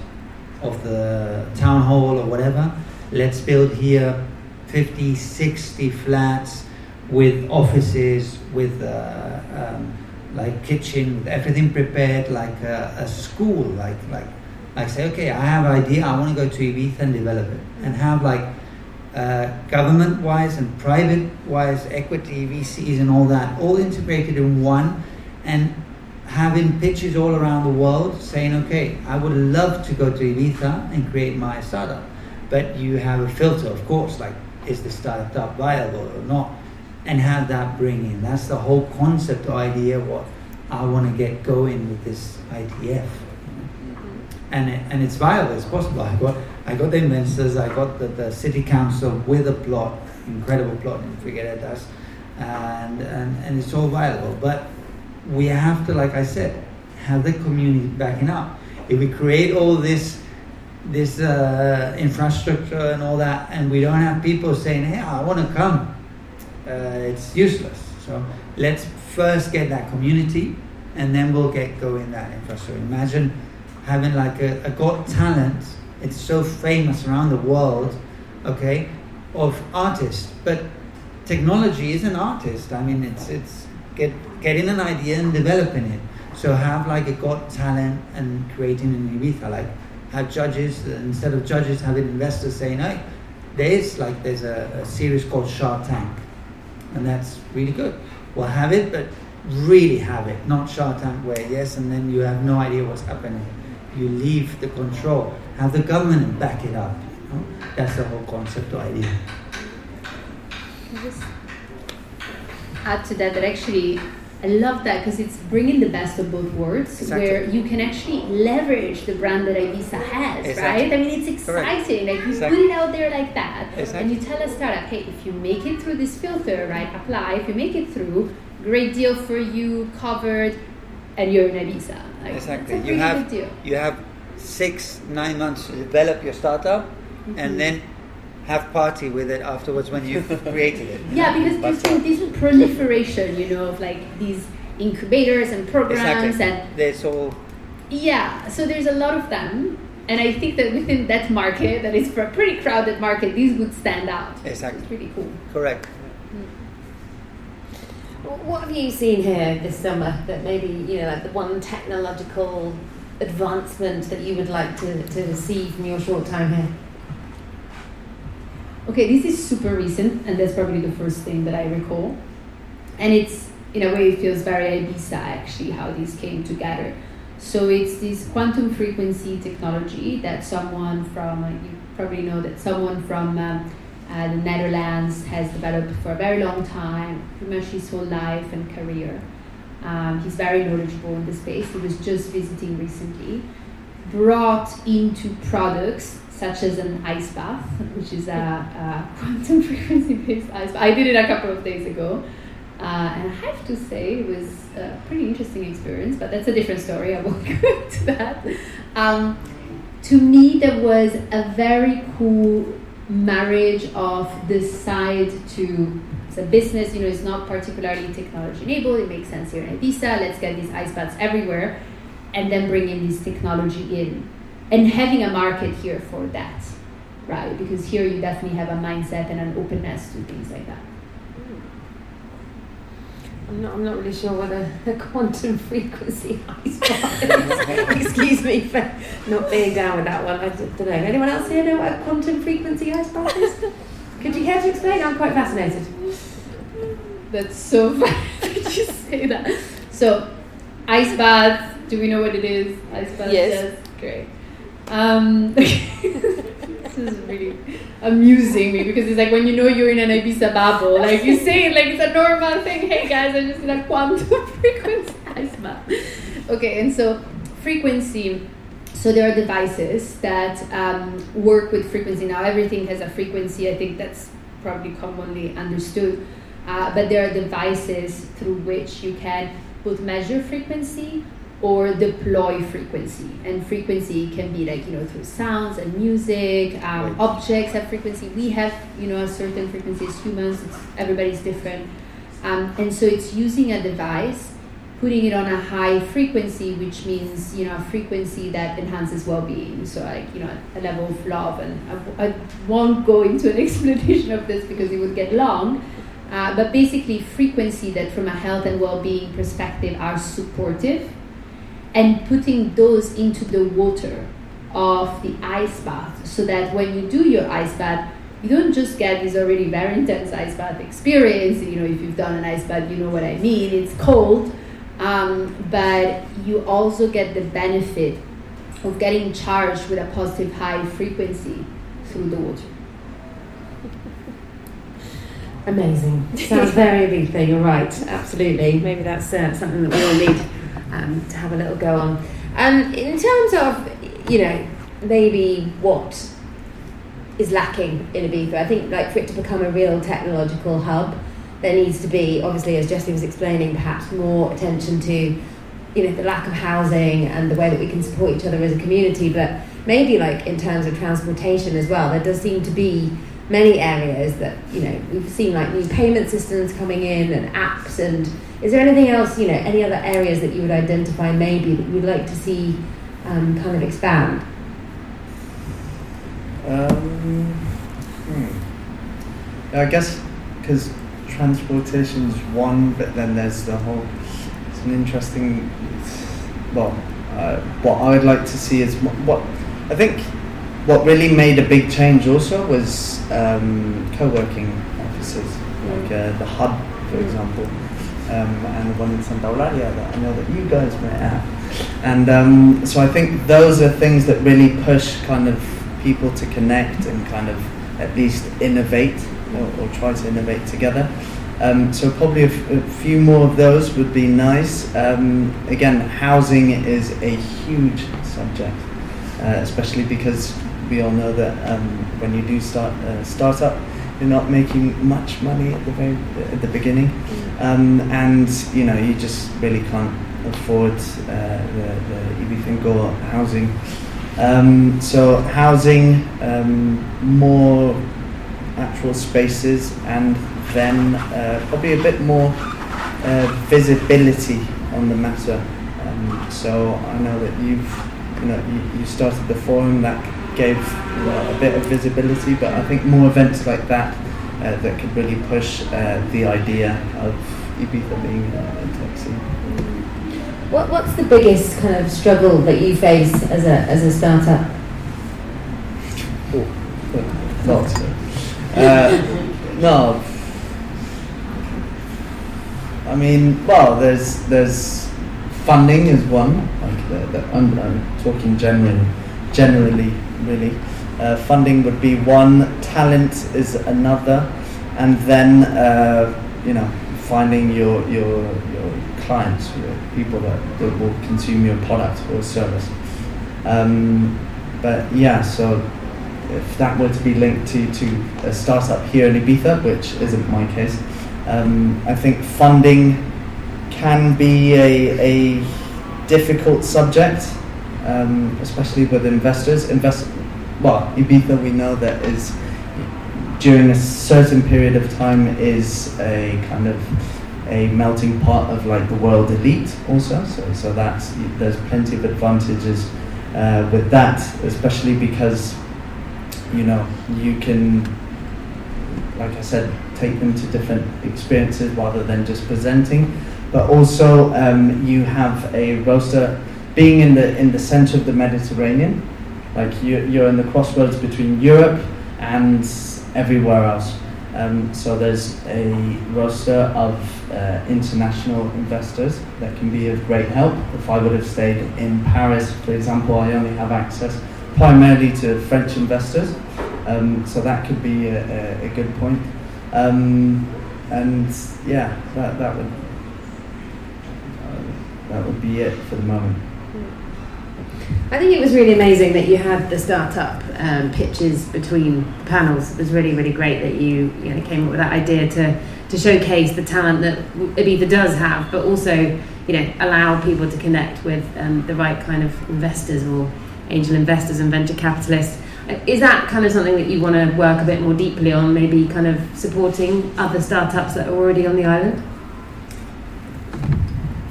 of the town hall or whatever. Let's build here 50, 60 flats with offices, with uh, um, like kitchen, with everything prepared, like a, a, school, like like like say, okay, I have an idea, I want to go to Ibiza and develop it, and have like uh, government-wise and private-wise equity, VCs, and all that, all integrated in one, and having pitches all around the world saying, okay, I would love to go to Ibiza and create my startup. But you have a filter, of course, like, is the startup viable or not? and have that bring in. That's the whole concept or idea what I want to get going with this ITF. Mm-hmm. And, it, and it's viable, it's possible. I got, I got the investors, I got the, the city council with a plot, incredible plot in Figueretas, and, and, and it's all viable. But we have to, like I said, have the community backing up. If we create all this this uh, infrastructure and all that, and we don't have people saying, "Hey, I want to come," uh, it's useless. So let's first get that community, and then we'll get going that infrastructure. Imagine having like a, a Got Talent. It's so famous around the world, okay, of artists, but technology is an artist. I mean, it's it's get getting an idea and developing it. So have like a Got Talent and creating an Ibiza like have judges instead of judges having investors saying, "Hey, there's like there's a, a series called Shark Tank, and that's really good. We'll have it, but really have it, not Shark Tank where yes, and then you have no idea what's happening. You leave the control. Have the government back it up. You know? That's the whole concept or idea. Just add to that that actually I love that because it's bringing the best of both worlds, Exactly. where you can actually leverage the brand that Ibiza has, Exactly. right? I mean, it's Correct. exciting. Like you Exactly. put it out there like that, and you tell a startup, hey, if you make it through this filter, right? Apply. If you make it through, great deal for you, covered, and you're in Ibiza. Like, Exactly. You have you have six nine months to develop your startup, Mm-hmm. and then have party with it afterwards when you've created it. Yeah, because But- there's been this proliferation, you know, of like these incubators and programs exactly. and There's all Yeah, so there's a lot of them, and I think that within that market, that is for a pretty crowded market, these would stand out. Exactly. It's really cool. correct. Hmm. What have you seen here this summer that maybe, you know, like the one technological advancement that you would like to, to see from your short time here? Okay, this is super recent, and that's probably the first thing that I recall. And it's, in a way, it feels very Ibiza actually, how these came together. So it's this quantum frequency technology that someone from, you probably know that someone from um, uh, the Netherlands has developed for a very long time, pretty much his whole life and career. Um, he's very knowledgeable in the space. He was just visiting recently. Brought into products such as an ice bath, which is a, a quantum frequency based ice bath. I did it a couple of days ago. Uh, and I have to say, it was a pretty interesting experience, but that's a different story. I won't go into that. Um, to me, there was a very cool marriage of this side to it's a business, you know, it's not particularly technology enabled. It makes sense here in Ibiza. Let's get these ice baths everywhere, and then bringing this technology in, and having a market here for that, right? Because here you definitely have a mindset and an openness to things like that. Hmm. I'm not, I'm not really sure what a, a quantum frequency ice bath is. Excuse me for not being down with that one. I don't know. Anyone else here know what a quantum frequency ice bath is? Could you care to explain? I'm quite fascinated. That's so funny that you say that. So, ice bath. Do we know what it is? Ice bath. Yes. Great. Um, this is really amusing me because it's like when you know you're in an Ibiza bubble, like you say it like it's a normal thing. Hey guys, I'm just did a quantum frequency. Okay, and so frequency. So there are devices that um, work with frequency. Now everything has a frequency. I think that's probably commonly understood. Uh, but there are devices through which you can both measure frequency or deploy frequency. And frequency can be like, you know, through sounds and music, um, Right. objects have frequency. We have, you know, a certain frequency as humans, it's, everybody's different. Um, and so it's using a device, putting it on a high frequency, which means, you know, a frequency that enhances well being. So, like, you know, a level of love. And I, I won't go into an explanation of this because it would get long. Uh, but basically, frequency that from a health and well being perspective are supportive and putting those into the water of the ice bath so that when you do your ice bath, you don't just get this already very intense ice bath experience. You know, if you've done an ice bath, you know what I mean. It's cold, um, but you also get the benefit of getting charged with a positive high frequency through the water. Amazing. Sounds very Ibiza. You're right. Absolutely. Maybe that's uh, something that we all need um, to have a little go on. Um, in terms of, you know, maybe what is lacking in Ibiza, I think like for it to become a real technological hub, there needs to be, obviously, as Jesse was explaining, perhaps more attention to, you know, the lack of housing and the way that we can support each other as a community. But maybe like in terms of transportation as well, there does seem to be many areas that you know we've seen like new payment systems coming in and apps and is there anything else you know any other areas that you would identify maybe that you'd like to see um, kind of expand Um, hmm. I guess because transportation is one, but then there's the whole. It's an interesting. Well, uh, what I would like to see is what, what I think. What really made a big change also was um, co-working offices, like uh, the Hub, for example, um, and the one in Santa Eulalia that I know that you guys met at. And um, so I think those are things that really push kind of people to connect and kind of at least innovate or, or try to innovate together. Um, so probably a, f- a few more of those would be nice. Um, again, housing is a huge subject, uh, especially because we all know that um, when you do start a startup, you're not making much money at the very at the beginning, um, and you know you just really can't afford uh, the, the Ibiza housing. Um, so housing, um, more actual spaces, and then uh, probably a bit more uh, visibility on the matter. Um, so I know that you've, you know, you, you started the forum that gave a bit of visibility, but I think more events like that uh, that could really push uh, the idea of Ibiza being a, a tech scene. what, what's the biggest kind of struggle that you face as a, as a startup Lots. Uh, no. I mean, well, there's there's funding is one. Like the, the, I'm, I'm talking generally, generally, really. Uh, funding would be one. Talent is another, and then uh, you know finding your your your clients, your people that, that will consume your product or service. Um, but yeah, so if that were to be linked to, to a startup here in Ibiza, which isn't my case, um, I think funding can be a, a difficult subject, um, especially with investors. Invest, well, Ibiza we know that is during a certain period of time is a kind of a melting pot of like the world elite also. So, so that's there's plenty of advantages uh, with that, especially because you know you can, like I said, take them to different experiences rather than just presenting. But also um, you have a roster being in the in the center of the Mediterranean, like you, you're in the crossroads between Europe and everywhere else. Um, so there's a roster of uh, international investors that can be of great help. If I would have stayed in Paris, for example, I only have access primarily to French investors. Um, so that could be a, a, a good point. Um, and yeah, that, that would that would be it for the moment. I think it was really amazing that you had the startup um, pitches between panels. It was really, really great that you, you know, came up with that idea to, to showcase the talent that Ibiza does have, but also, you know, allow people to connect with um, the right kind of investors or angel investors and venture capitalists. Is that kind of something that you want to work a bit more deeply on, maybe kind of supporting other startups that are already on the island?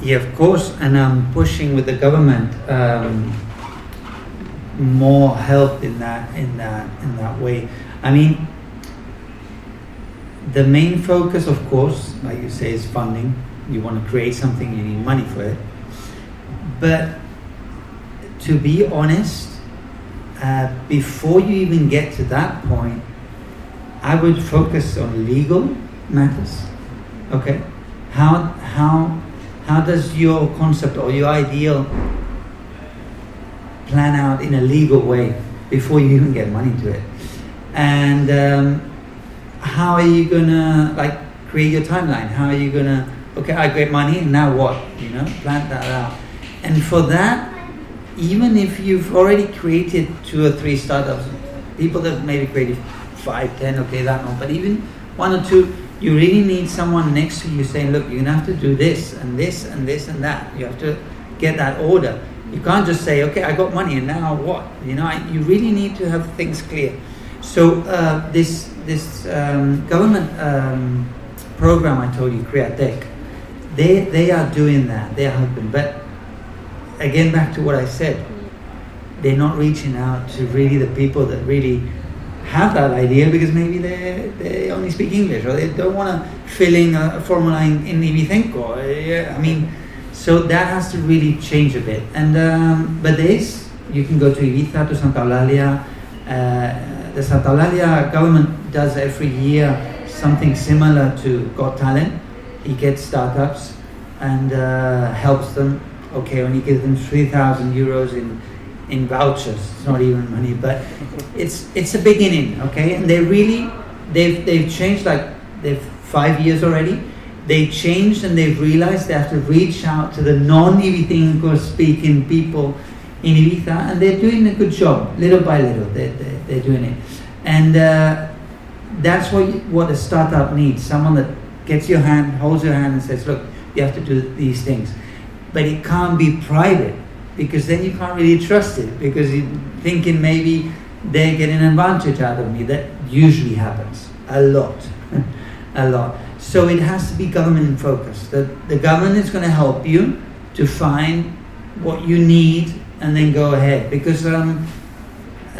Yeah, of course, and I'm pushing with the government um, more help in that in that in that way. I mean, the main focus, of course, like you say, is funding. You want to create something, you need money for it. But to be honest, uh, before you even get to that point, I would focus on legal matters. Okay, how how how does your concept or your ideal plan out in a legal way before you even get money to it? And um, how are you gonna like create your timeline? How are you gonna okay? I get money, now what? You know, plan that out. And for that, even if you've already created two or three startups, people that maybe created five, ten, okay, that one, but even one or two, you really need someone next to you saying, look, you're gonna have to do this and this and this and that. You have to get that order. You can't just say, okay, I got money and now what? You know, I, you really need to have things clear. So uh, this this um, government um, program I told you, Createc, they they are doing that. They are helping, but again, back to what I said, they're not reaching out to really the people that really have that idea because maybe they they only speak English or they don't want to fill in a formula in, in Ibicenco. I mean, so that has to really change a bit. And um, but there is you can go to Ibiza to Santa Eulalia. Uh, the Santa Eulalia government does every year something similar to Got Talent. He gets startups and uh, helps them. Okay, he gives them three thousand euros in in vouchers. It's not even money, but it's it's a beginning, okay? And they really they've they've changed like they've five years already. They changed and they've realized they have to reach out to the non-Ibicenco speaking people in Ibiza, and they're doing a good job, little by little. They're, they're, they're doing it, and uh, that's what you, what a startup needs: someone that gets your hand, holds your hand, and says, "Look, you have to do these things," but it can't be private because then you can't really trust it because you're thinking maybe they get an advantage out of me. That usually happens a lot, a lot. So it has to be government focused. The, the government is going to help you to find what you need and then go ahead. Because, um,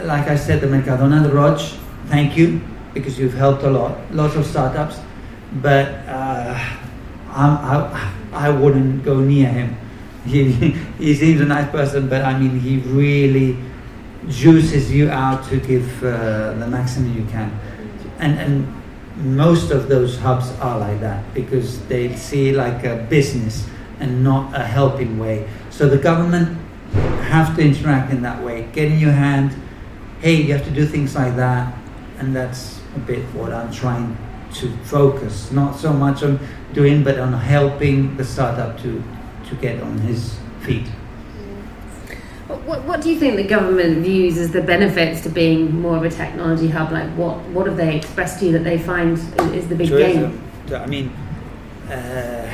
like I said, the Mercadona, the Roig, thank you because you've helped a lot, lots of startups. But uh, I, I wouldn't go near him he, he seems a nice person, but I mean, he really juices you out to give uh, the maximum you can. And, and most of those hubs are like that because they see like a business and not a helping way. So the government have to interact in that way. Get in your hand, hey, you have to do things like that. And that's a bit what I'm trying to focus, not so much on doing, but on helping the startup to, to get on his feet. What, what do you think the government views as the benefits to being more of a technology hub? Like, what, what have they expressed to you that they find is the big gain? I mean, uh,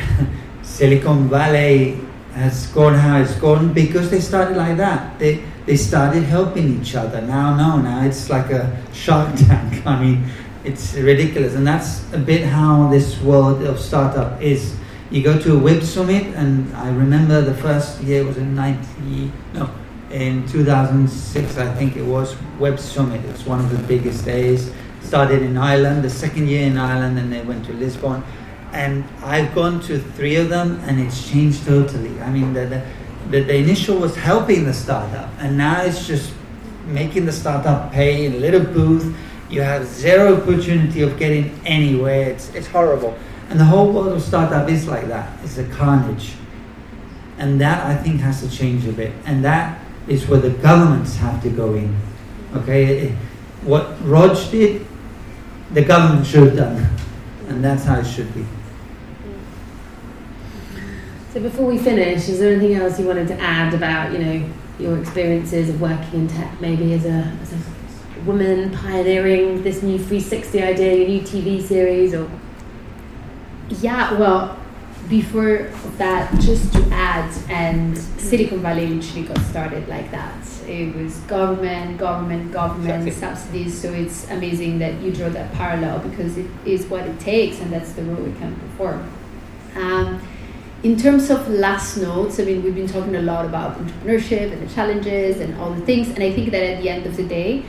Silicon Valley has gone how it's gone because they started like that. They they started helping each other. Now, no, now it's like a shark tank. I mean, it's ridiculous, and that's a bit how this world of startup is you go to a web summit, and I remember the first year was in 90, no, in 2006, I think it was, Web Summit. It's one of the biggest days. Started in Ireland, the second year in Ireland, and they went to Lisbon. And I've gone to three of them, and it's changed totally. I mean, the, the, the, initial was helping the startup, and now it's just making the startup pay in a little booth. You have zero opportunity of getting anywhere. It's, it's horrible. And the whole world of startup is like that. It's a carnage. And that I think has to change a bit. And that is where the governments have to go in. Okay? What Roig did, the government should have done. And that's how it should be. So before we finish, is there anything else you wanted to add about, you know, your experiences of working in tech, maybe as a, as a woman pioneering this new 360 idea, your new TV series, or yeah, well, before that, just to add, and Silicon Valley literally got started like that. It was government, government, government subsidies. So it's amazing that you draw that parallel because it is what it takes, and that's the role we can perform. Um, in terms of last notes, I mean, we've been talking a lot about entrepreneurship and the challenges and all the things, and I think that at the end of the day,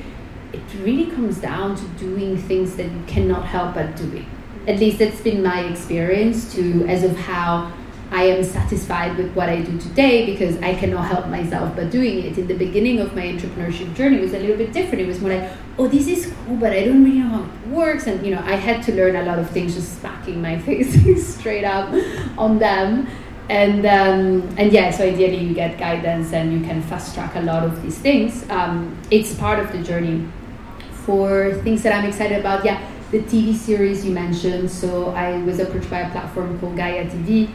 it really comes down to doing things that you cannot help but doing at least that's been my experience to as of how I am satisfied with what I do today because I cannot help myself but doing it. In the beginning of my entrepreneurship journey, was a little bit different. It was more like, oh, this is cool, but I don't really know how it works. And, you know, I had to learn a lot of things just smacking my face straight up on them. And, um, and yeah, so ideally you get guidance and you can fast track a lot of these things. Um, it's part of the journey. For things that I'm excited about, yeah, the TV series you mentioned. So I was approached by a platform called Gaia TV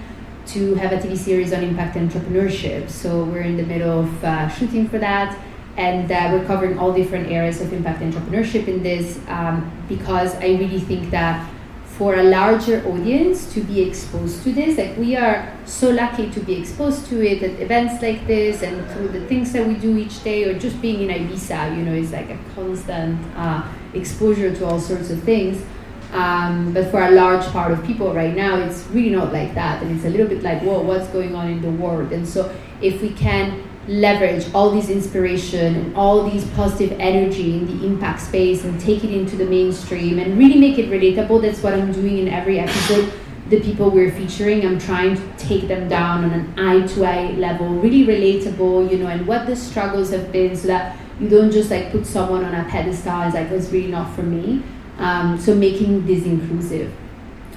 to have a TV series on impact entrepreneurship. So we're in the middle of uh, shooting for that, and uh, we're covering all different areas of impact entrepreneurship in this um, because I really think that for a larger audience to be exposed to this. Like we are so lucky to be exposed to it at events like this and through the things that we do each day, or just being in Ibiza, you know, is like a constant uh, exposure to all sorts of things. Um, but for a large part of people right now, it's really not like that, and it's a little bit like, whoa, what's going on in the world? And so, if we can leverage all this inspiration and all these positive energy in the impact space and take it into the mainstream and really make it relatable. That's what I'm doing in every episode. The people we're featuring, I'm trying to take them down on an eye to eye level, really relatable, you know, and what the struggles have been so that you don't just like put someone on a pedestal as like, that's really not for me. Um, so making this inclusive.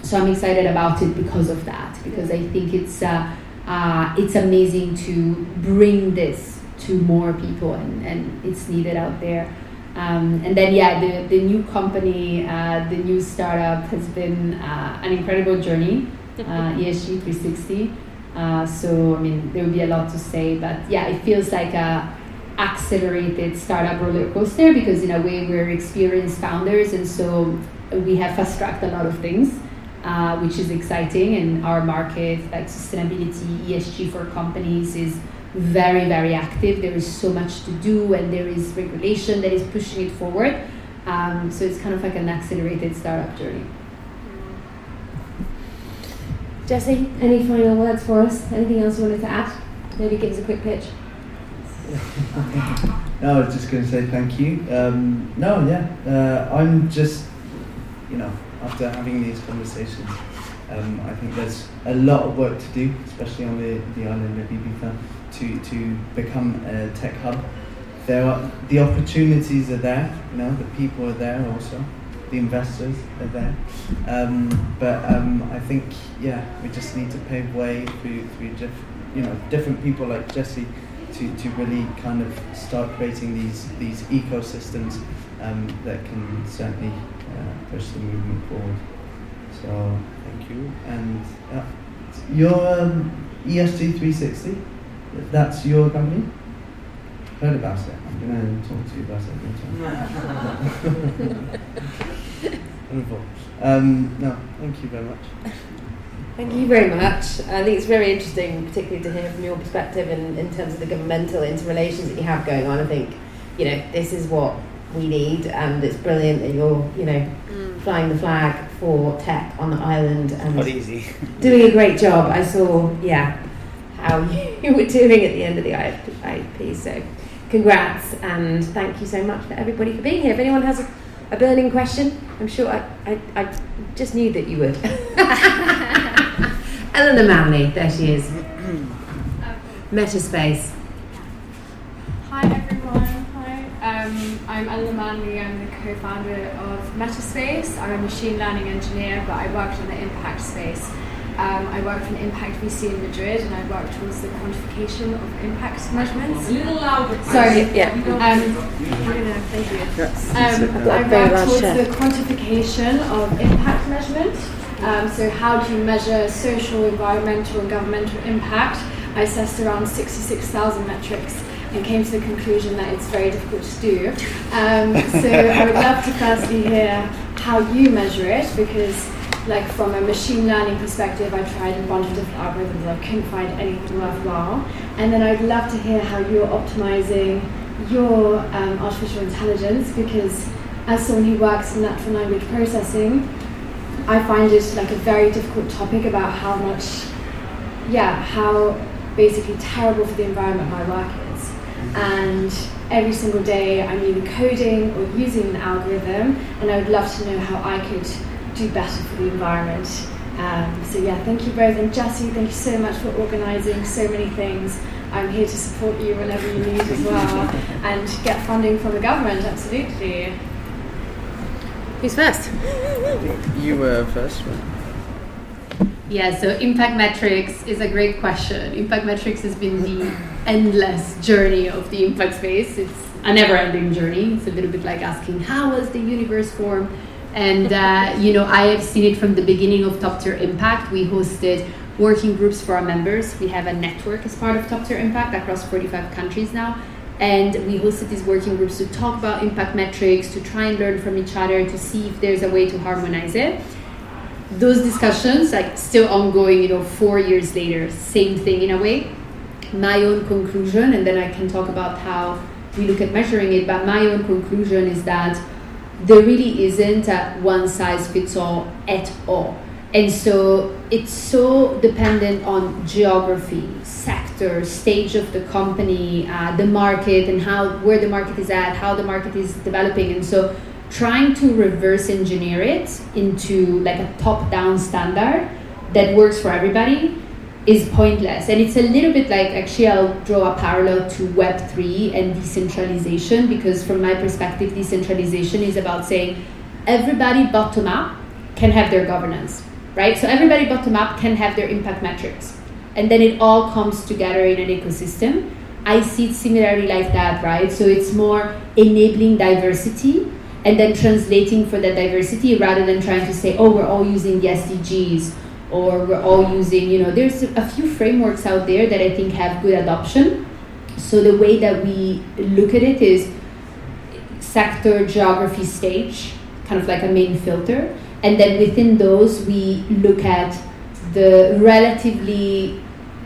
So I'm excited about it because of that, because I think it's. Uh, uh, it's amazing to bring this to more people and, and it's needed out there. Um, and then, yeah, the, the new company, uh, the new startup has been uh, an incredible journey, uh, ESG 360. Uh, so, I mean, there will be a lot to say, but yeah, it feels like a accelerated startup roller coaster because, in a way, we're experienced founders, and so we have fast tracked a lot of things uh, which is exciting. And our market, like sustainability, ESG for companies, is very, very active. There is so much to do, and there is regulation that is pushing it forward. Um, so it's kind of like an accelerated startup journey. Jesse, any final words for us? Anything else you wanted to add? Maybe give us a quick pitch. No, I was just going to say thank you. Um, no, yeah, uh, I'm just, you know, after having these conversations. Um, I think there's a lot of work to do, especially on the, the island of Ibiza, to, to become a tech hub. There are, the opportunities are there, you know, the people are there also, the investors are there. Um, but um, I think, yeah, we just need to pave way through, through diff- you know, different people like Jesse to, to really kind of start creating these, these ecosystems um, that can certainly uh, push the movement forward. So thank you. And uh, your um, ESG 360, that's your company? Heard about it. I'm going to talk to you about it later. Wonderful. Um, no, thank you very much. Thank you very much. I think it's very interesting, particularly to hear from your perspective in, in terms of the governmental interrelations that you have going on. I think, you know, this is what we need, and it's brilliant that you're, you know, mm. flying the flag for tech on the island and Not easy. doing a great job. I saw, yeah, how you were doing at the end of the IAP. So, congrats, and thank you so much for everybody for being here. If anyone has a, a burning question, I'm sure I, I, I just knew that you would. Eleanor Manley, there she is. Metaspace. Hi everyone. Hi. Um, I'm Ella Manley, I'm the co-founder of Metaspace. I'm a machine learning engineer, but I worked in the impact space. Um, I worked for an impact VC in Madrid, and I worked towards the quantification of impact measurements. A little louder. Sorry, yeah. Um, thank you. Um, I worked towards the quantification of impact measurement. Um, so, how do you measure social, environmental, and governmental impact? I assessed around 66,000 metrics and came to the conclusion that it's very difficult to do. Um, so I would love to firstly hear how you measure it because like from a machine learning perspective, I tried a bunch of different algorithms. I couldn't find anything worthwhile. And then I'd love to hear how you're optimizing your um, artificial intelligence because as someone who works in natural language processing, I find it like a very difficult topic about how much, yeah, how basically terrible for the environment my work is and every single day I'm either coding or using an algorithm, and I would love to know how I could do better for the environment. Um, so yeah, thank you both, and Jesse, thank you so much for organising so many things. I'm here to support you whenever you need as well, and get funding from the government. Absolutely. Who's first? You were first. Yeah, so impact metrics is a great question. Impact metrics has been the endless journey of the impact space. It's a never ending journey. It's a little bit like asking, how was the universe formed And uh, you know, I have seen it from the beginning of Top Tier Impact. We hosted working groups for our members. We have a network as part of Top Tier Impact across 45 countries now. And we hosted these working groups to talk about impact metrics, to try and learn from each other, to see if there's a way to harmonize it. Those discussions, like still ongoing, you know, four years later, same thing in a way. My own conclusion, and then I can talk about how we look at measuring it, but my own conclusion is that there really isn't a one size fits all at all and so it's so dependent on geography, sector, stage of the company, uh, the market, and how where the market is at, how the market is developing. And so trying to reverse engineer it into like a top-down standard that works for everybody is pointless. And it's a little bit like actually I'll draw a parallel to Web3 and decentralization because from my perspective, decentralization is about saying everybody bottom up can have their governance right? So everybody bottom up can have their impact metrics. And then it all comes together in an ecosystem. I see it similarly like that, right? So it's more enabling diversity and then translating for that diversity rather than trying to say, oh, we're all using the SDGs or we're all using, you know, there's a few frameworks out there that I think have good adoption. So the way that we look at it is sector, geography, stage, kind of like a main filter and then within those we look at the relatively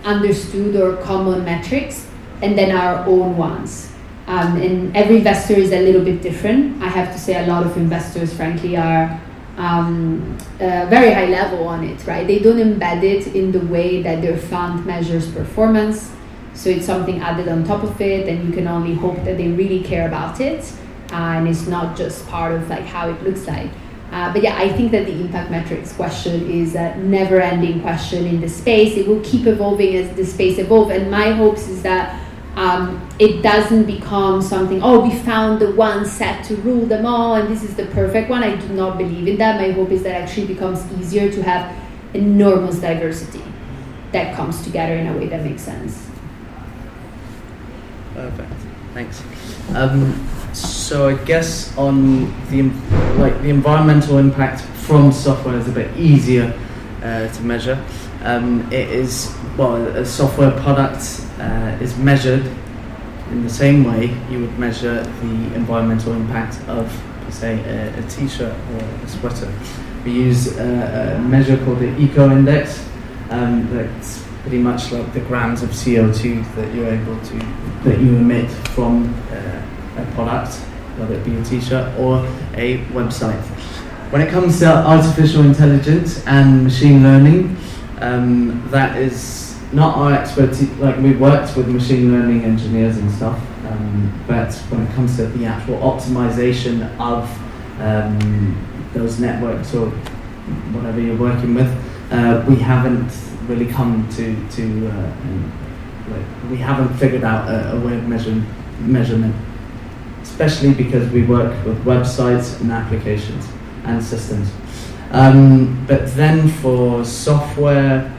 understood or common metrics and then our own ones. Um, and every investor is a little bit different. I have to say a lot of investors frankly are um, uh, very high level on it right? They don't embed it in the way that their fund measures performance. So it's something added on top of it and you can only hope that they really care about it. Uh, and it's not just part of like how it looks like uh, but yeah, I think that the impact metrics question is a never ending question in the space. It will keep evolving as the space evolves. And my hopes is that um, it doesn't become something, oh, we found the one set to rule them all and this is the perfect one. I do not believe in that. My hope is that actually becomes easier to have enormous diversity that comes together in a way that makes sense. Perfect. Thanks. Um, so I guess on the like the environmental impact from software is a bit easier uh, to measure. Um, it is well, a software product uh, is measured in the same way you would measure the environmental impact of, say, a a T-shirt or a sweater. We use a, a measure called the Eco Index. Um, that's pretty much like the grams of CO2 that you're able to that you emit from uh, a product, whether it be a t-shirt or a website. When it comes to artificial intelligence and machine learning, um, that is not our expertise. Like we've worked with machine learning engineers and stuff, um, but when it comes to the actual optimization of um, those networks or whatever you're working with, uh, we haven't really come to to uh, like we haven't figured out a, a way of measuring measurement especially because we work with websites and applications and systems. Um, but then for software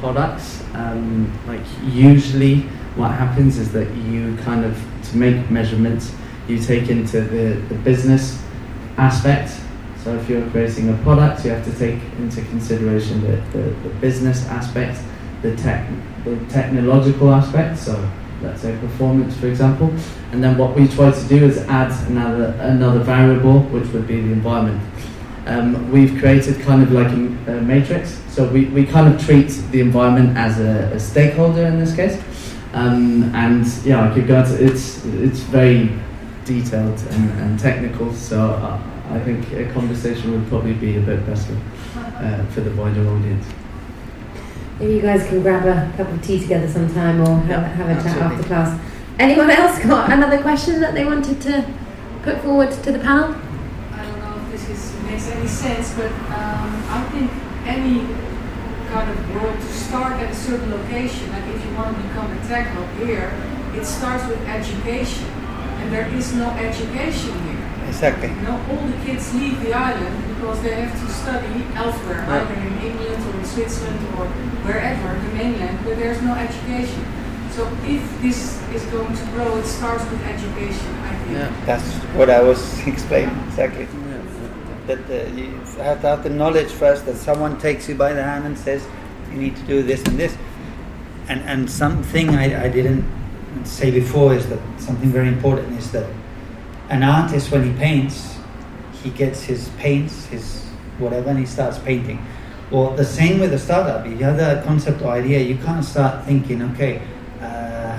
products, um, like usually what happens is that you kind of, to make measurements, you take into the, the business aspect. So if you're creating a product, you have to take into consideration the, the, the business aspect, the, tech, the technological aspect, so let's say performance, for example. And then what we try to do is add another another variable, which would be the environment. Um, we've created kind of like a, matrix, so we, we kind of treat the environment as a, a stakeholder in this case. Um, and yeah, I could go to it's it's very detailed and, and technical, so I, I think a conversation would probably be a bit better uh, for the wider audience. Maybe you guys can grab a cup of tea together sometime or have, yeah, have a absolutely. chat after class. Anyone else got another question that they wanted to put forward to the panel? I don't know if this is, makes any sense, but um, I think any kind of world to start at a certain location, like if you want to become a tech hub here, it starts with education. And there is no education here. Exactly. You know, all the kids leave the island because they have to study elsewhere, yeah. either in England or in Switzerland or wherever, the mainland, but there's no education. So if this is going to grow, it starts with education, I think. Yeah. That's what I was explaining, exactly. Yeah. that uh, you have to have the knowledge first that someone takes you by the hand and says you need to do this and this. And and something I, I didn't say before is that something very important is that an artist when he paints, he gets his paints, his whatever, and he starts painting. Well, the same with a startup. You have a concept or idea, you can't start thinking, okay, uh,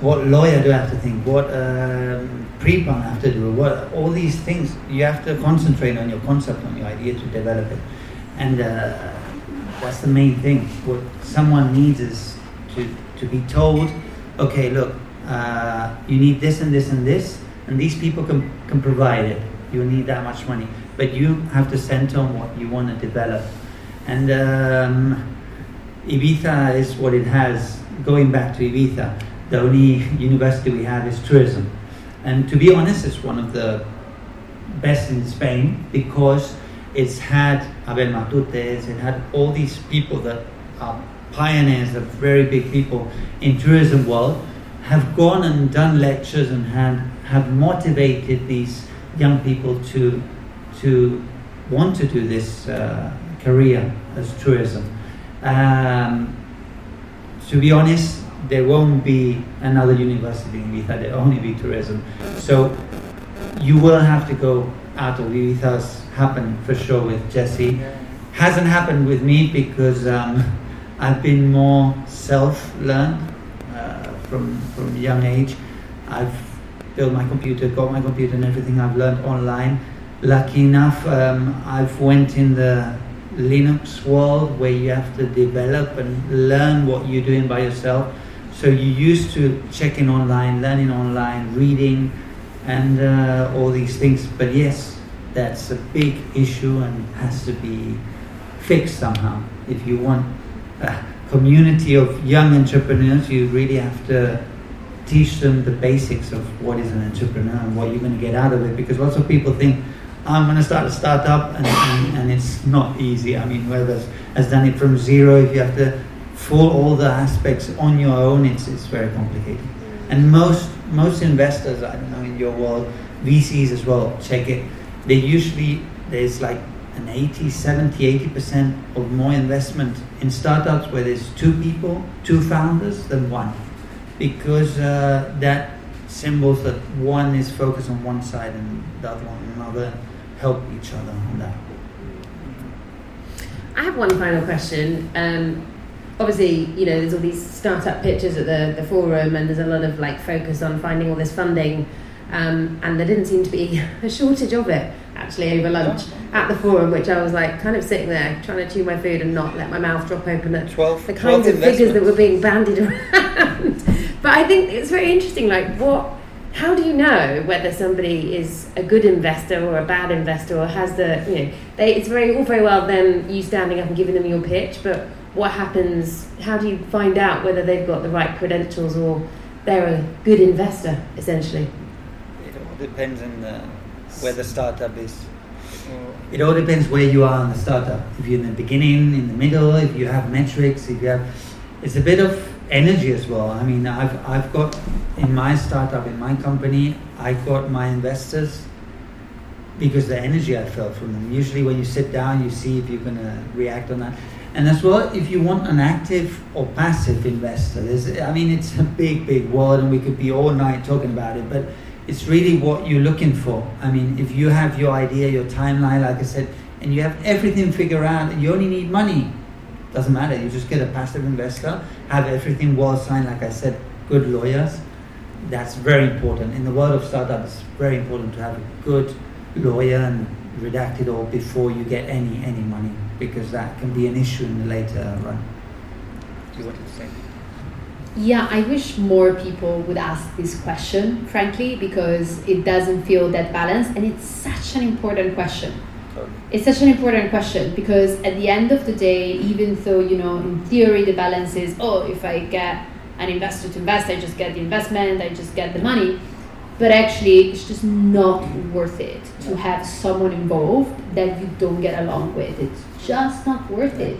what lawyer do I have to think? What um, pre-plan I have to do? What all these things? You have to concentrate on your concept, on your idea to develop it, and uh, that's the main thing. What someone needs is to to be told, okay, look, uh, you need this and this and this, and these people can can provide it. You need that much money, but you have to center on what you want to develop, and. Um, Ibiza is what it has. Going back to Ibiza, the only university we have is tourism. And to be honest, it's one of the best in Spain because it's had Abel Matutes, it had all these people that are pioneers, of very big people in tourism world, have gone and done lectures and had, have motivated these young people to, to want to do this uh, career as tourism. Um, to be honest, there won't be another university in Ibiza, there'll only be tourism. So you will have to go out of Ibiza. It's happened for sure with Jesse. Hasn't happened with me because um, I've been more self-learned uh, from from a young age. I've built my computer, got my computer, and everything I've learned online. Lucky enough, um, I've went in the Linux world where you have to develop and learn what you're doing by yourself. So you're used to checking online, learning online, reading, and uh, all these things. But yes, that's a big issue and has to be fixed somehow. If you want a community of young entrepreneurs, you really have to teach them the basics of what is an entrepreneur and what you're going to get out of it. Because lots of people think, I'm going to start a startup, and, and, and it's not easy. I mean, whoever has done it from zero, if you have to full all the aspects on your own, it's, it's very complicated. And most most investors, I don't know, in your world, VCs as well, check it. They usually there's like an 80, 70, 80% of more investment in startups where there's two people, two founders than one, because uh, that symbols that one is focused on one side and the other one on another help each other on that. I have one final question. Um, obviously, you know, there's all these startup pitches at the, the forum, and there's a lot of like focus on finding all this funding. Um, and there didn't seem to be a shortage of it actually over lunch at the forum, which I was like kind of sitting there trying to chew my food and not let my mouth drop open at 12, the kinds of figures that were being bandied around. But I think it's very interesting. Like, what? How do you know whether somebody is a good investor or a bad investor or has the you know? They, it's very all very well then you standing up and giving them your pitch, but what happens? How do you find out whether they've got the right credentials or they're a good investor essentially? It all depends on the, where the startup is. It all depends where you are in the startup. If you're in the beginning, in the middle, if you have metrics, if you have, it's a bit of energy as well. I mean, I've I've got in my startup, in my company, I got my investors because the energy I felt from them. Usually, when you sit down, you see if you're going to react on that. And as well, if you want an active or passive investor, there's, I mean, it's a big, big world, and we could be all night talking about it. But it's really what you're looking for. I mean, if you have your idea, your timeline, like I said, and you have everything figured out, and you only need money, doesn't matter. You just get a passive investor, have everything well signed, like I said, good lawyers. That's very important. In the world of startups, it's very important to have a good lawyer and redact it all before you get any any money because that can be an issue in the later run. Do you want to say? Yeah, I wish more people would ask this question, frankly, because it doesn't feel that balanced and it's such an important question. It's such an important question because at the end of the day, even though, you know, in theory the balance is, oh, if I get an investor to invest, I just get the investment, I just get the money. But actually, it's just not worth it to have someone involved that you don't get along with. It's just not worth it.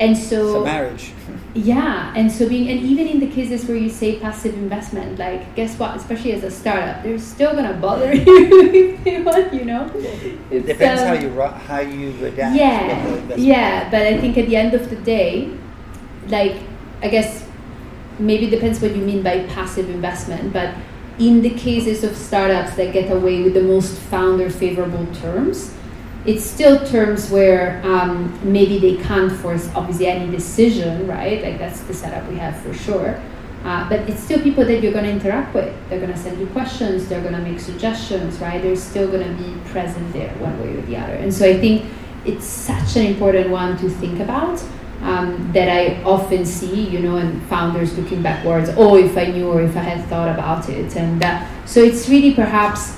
And so marriage. yeah, and so being and even in the cases where you say passive investment, like guess what? Especially as a startup, they're still gonna bother you if they want, you know. It's, Depends how um, you how you adapt. yeah yeah but i think at the end of the day like i guess maybe it depends what you mean by passive investment but in the cases of startups that get away with the most founder favorable terms it's still terms where um, maybe they can't force obviously any decision right? Like that's the setup we have for sure. Uh, but it's still people that you're going to interact with. They're going to send you questions. They're going to make suggestions right? They're still going to be present there one way or the other. And so i think it's such an important one to think about um, that I often see, you know, and founders looking backwards. Oh, if I knew or if I had thought about it, and so it's really perhaps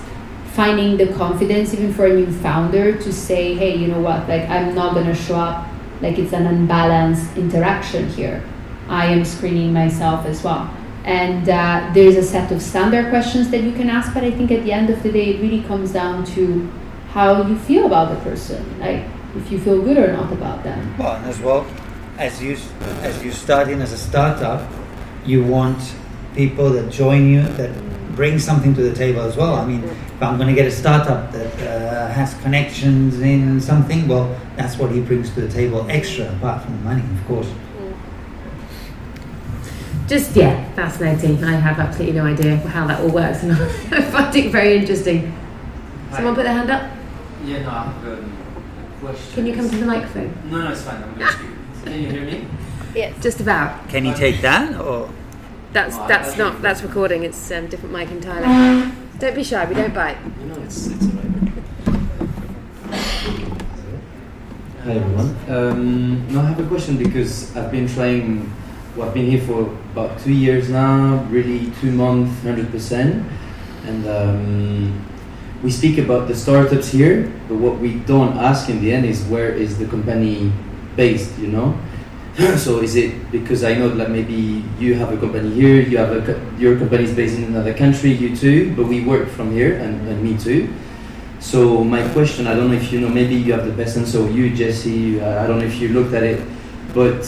finding the confidence, even for a new founder, to say, hey, you know what, like I'm not going to show up like it's an unbalanced interaction here. I am screening myself as well. And uh, there's a set of standard questions that you can ask, but I think at the end of the day, it really comes down to how you feel about the person, like if you feel good or not about them. Well, and as well, as you as you start in as a startup, you want people that join you that bring something to the table as well. I mean, if I'm going to get a startup that uh, has connections in something, well, that's what he brings to the table extra, apart from the money, of course. Just yeah, fascinating. I have absolutely no idea how that all works, and I find it very interesting. Someone put their hand up. Yeah, no, I have a question. Can you come to the microphone? No, no, it's fine. I'm going to speak. Can you hear me? Yeah. Just about. Can you take that or? That's Oh, that's not that's recording. It's um, different mic entirely. Don't be shy. We don't bite. You know, it's, it's. Hi everyone. Um, no, I have a question because I've been trying. Well, I've been here for about two years now. Really, two months, hundred percent. And um, we speak about the startups here, but what we don't ask in the end is where is the company based? You know. So is it because I know that maybe you have a company here, you have a your company is based in another country, you too, but we work from here and, and me too. So my question, I don't know if you know, maybe you have the best answer, you Jesse, uh, I don't know if you looked at it, but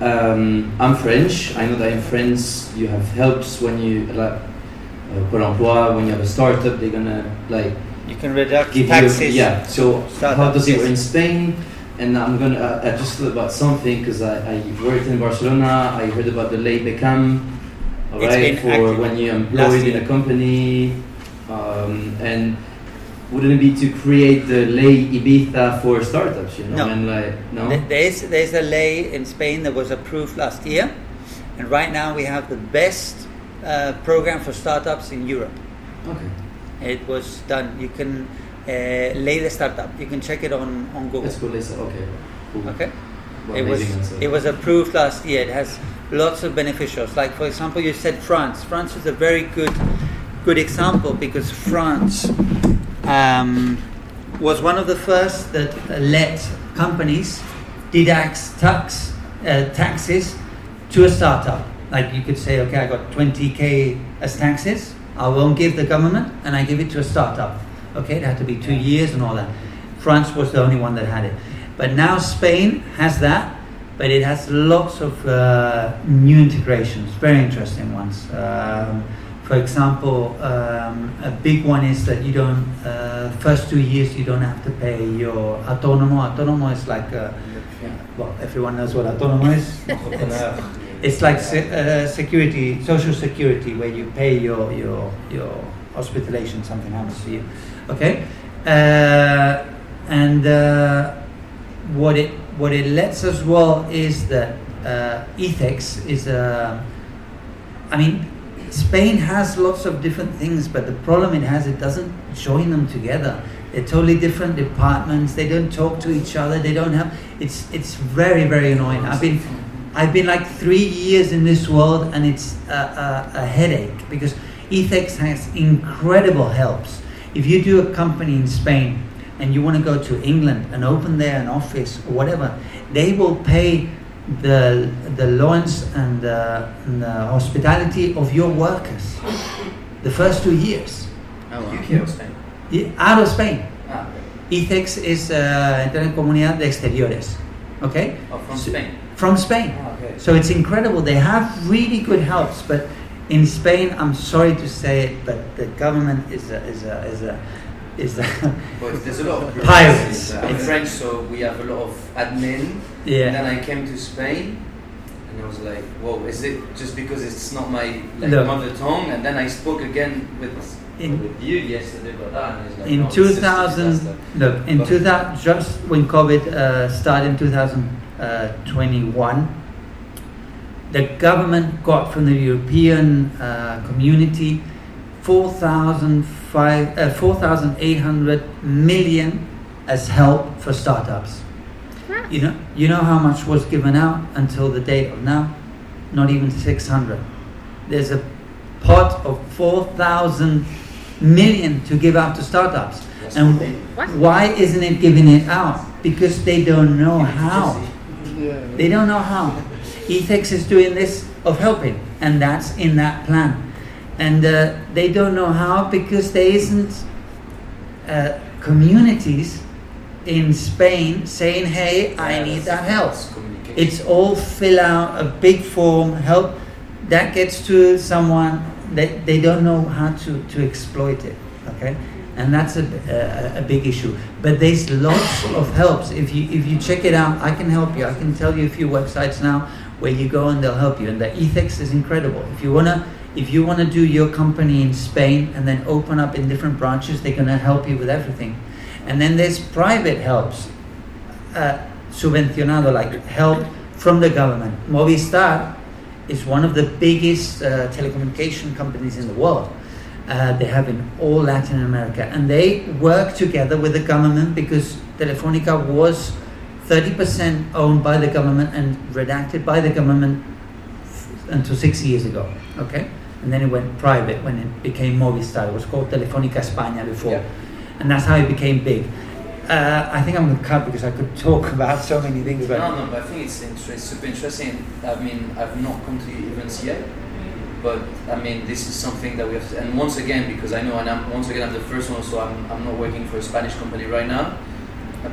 um, I'm French. I know that in France you have helps when you like uh, Pôle Emploi, when you have a startup, they're gonna like You can reduct give taxes. you yeah. So how does it work in Spain? And I'm gonna uh, I just about something because I, I worked in Barcelona. I heard about the Ley Beckham, right, for active when you're employed in a company, um, and wouldn't it be to create the Ley Ibiza for startups? You know, No. and like no. There's there's a lay in Spain that was approved last year, and right now we have the best uh, program for startups in Europe. Okay. It was done. You can uh, Ley de startup. You can check it on on Google. Let's go, Lisa. Okay. Okay. Well, it was answer. it was approved last year. It has lots of beneficials. Like for example, you said France. France is a very good good example because France um, was one of the first that let companies deduct tax uh, taxes to a startup. Like you could say, okay, I got 20k as taxes. I won't give the government, and I give it to a startup. Okay, it had to be two years and all that. France was the only one that had it, but now Spain has that, but it has lots of uh, new integrations, very interesting ones. Um, for example, um, a big one is that you don't uh, first two years you don't have to pay your autonomo. Autonomo is like uh well, everyone knows what autonomo is. It's, it's like se- uh, security, social security, where you pay your your your hospitalization, something happens to you. Okay, uh, and uh, what it what it lets as well is that uh, ICEX is a. I mean, Spain has lots of different things, but the problem it has, it doesn't join them together. They're totally different departments. They don't talk to each other. They don't have. It's it's very very annoying. I've been I've been like three years in this world, and it's a, a, a headache because ICEX has incredible helps. If you do a company in Spain and you want to go to England and open there an office or whatever, they will pay the the loans and the, and the hospitality of your workers the first two years Oh, wow. UK or Spain? Yeah, out of Spain. Ah, ICEX is uh, Intercomunidad de Exteriores. Okay? oh, from So- Spain. from Spain. Ah, okay. So it's incredible. They have really good helps, but in Spain, I'm sorry to say it, but the government is a is a is a is a But there's a lot of Pirates. I'm It's- French, so we have a lot of admin. Yeah. And then I came to Spain, and I was like, "Whoa, is it just because it's not my like, Look. mother tongue?" And then I spoke again with In- with you yesterday about that, and it's like, in "No, it's just a 2000 disaster." look in 2000 just when covid uh, started in 2021 the government got from the european uh, community 4,500 uh, 4,800 million as help for startups you know you know how much was given out until the date of now not even 600 there's a pot of 4,000 million to give out to startups Yes. and why isn't it giving it out? Because they don't know how. They don't know how. ICEX is doing this of helping, and that's in that plan. And uh, they don't know how because there isn't uh, communities in Spain saying, "Hey, I need that help." It's all fill out a big form, help. That gets to someone that they don't know how to, to exploit it. Okay, and that's a, a, a big issue. But there's lots of helps. If you if you check it out, I can help you. I can tell you a few websites now where you go and they'll help you. And the ICEX is incredible. If you wanna if you wanna do your company in Spain and then open up in different branches, they're gonna help you with everything. And then there's private helps uh, subvencionado, like help from the government. Movistar is one of the biggest uh, telecommunication companies in the world. Uh, they have in all Latin America, and they work together with the government because Telefonica was 30% owned by the government and redacted by the government f- until six years ago. Okay, and then it went private when it became Movistar. It was called Telefonica España before, Yeah. and that's how it became big. Uh, I think I'm going to cut because I could talk about so many things. But No, no, but I think it's inter- super interesting. I mean, I've not come to events yet, but I mean, this is something that we have. To, and once again, because I know, and I'm once again, I'm the first one, so I'm, I'm not working for a Spanish company right now.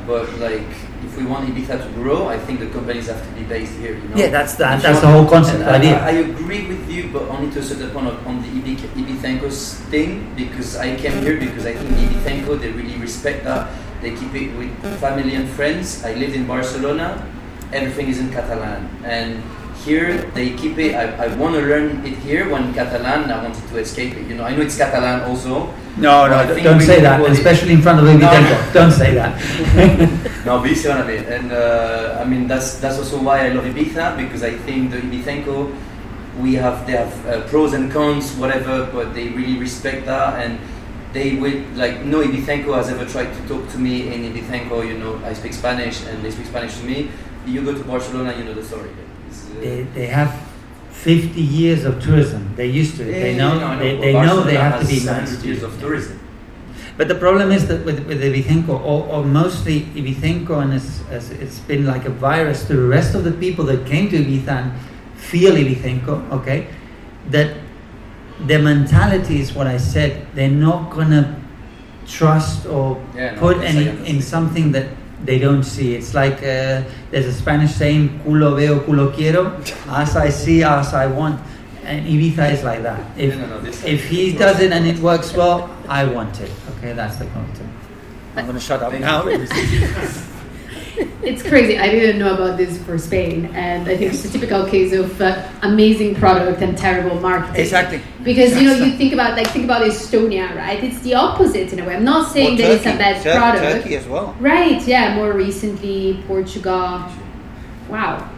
But like, if we want Ibiza to grow, I think the companies have to be based here. You know. Yeah, that's the- that's the whole concept, idea. I, I agree with you, but only to a certain point of, on the Ibiza, Ibicenco's thing, because I came here because I think Ibicenco they really respect that. They keep it with family and friends. I lived in Barcelona. Everything is in Catalan, and here they keep it. I, I want to learn it here. When Catalan, I wanted to escape it. You know, I know it's Catalan also. No, no, don't say that, it- especially in front of Baby No, no. Don't say that. No, be you see what I mean. And uh, I mean that's that's also why I love Ibiza because I think the Ibicenco, we have they have uh, pros and cons, whatever, but they really respect that and they would like no Ibicenco has ever tried to talk to me in Ibicenco. You know, I speak Spanish and they speak Spanish to me. You go to Barcelona, you know the story. They, they have 50 years of tourism. They're used to it. they yeah, know, no, they, they know they have to be nice. years of tourism. But the problem is that with, with Ibicenco, or, or mostly Ibicenco, and it's, it's, it's been like a virus to the rest of the people that came to Ibiza and feel Ibicenco, okay, that their mentality is what I said. They're not going to trust or Yeah, no, put any in something that they don't see. It's like uh, there's a Spanish saying, culo veo, culo quiero, as I see, as I want. And Ibiza is like that. If, No, no, no, if he does it and it works well, I want it. Okay, that's the concept. I'm going to shut up now. It's crazy. I didn't know about this for Spain, and I think it's a typical case of uh, amazing product and terrible marketing. Exactly. Because you know, you think about like think about Estonia, right? It's the opposite in a way. I'm not saying that it's a bad product. Turkey as well. Right, yeah, more recently Portugal. Wow.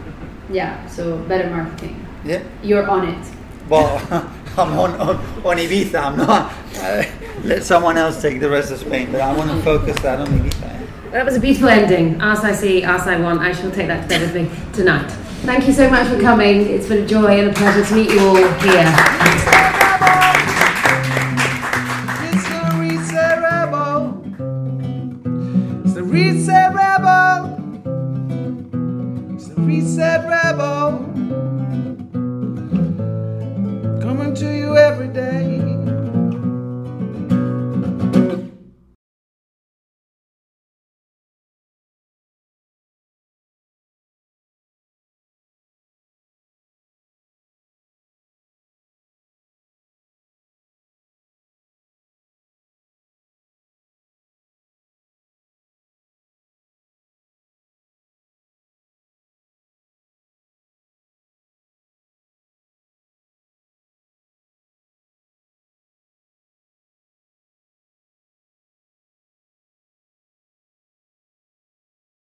Yeah, so better marketing. Yeah. You're on it. Well, I'm on, on, on Ibiza. I'm not. Uh, let someone else take the rest of Spain, but I want to focus that on Ibiza. That was a beautiful ending. As I see, as I want, I shall take that to bed with me tonight. Thank you so much for coming. It's been a joy and a pleasure to meet you all here. It's the reset rebel. It's the reset rebel. It's the reset rebel. Coming to you every day.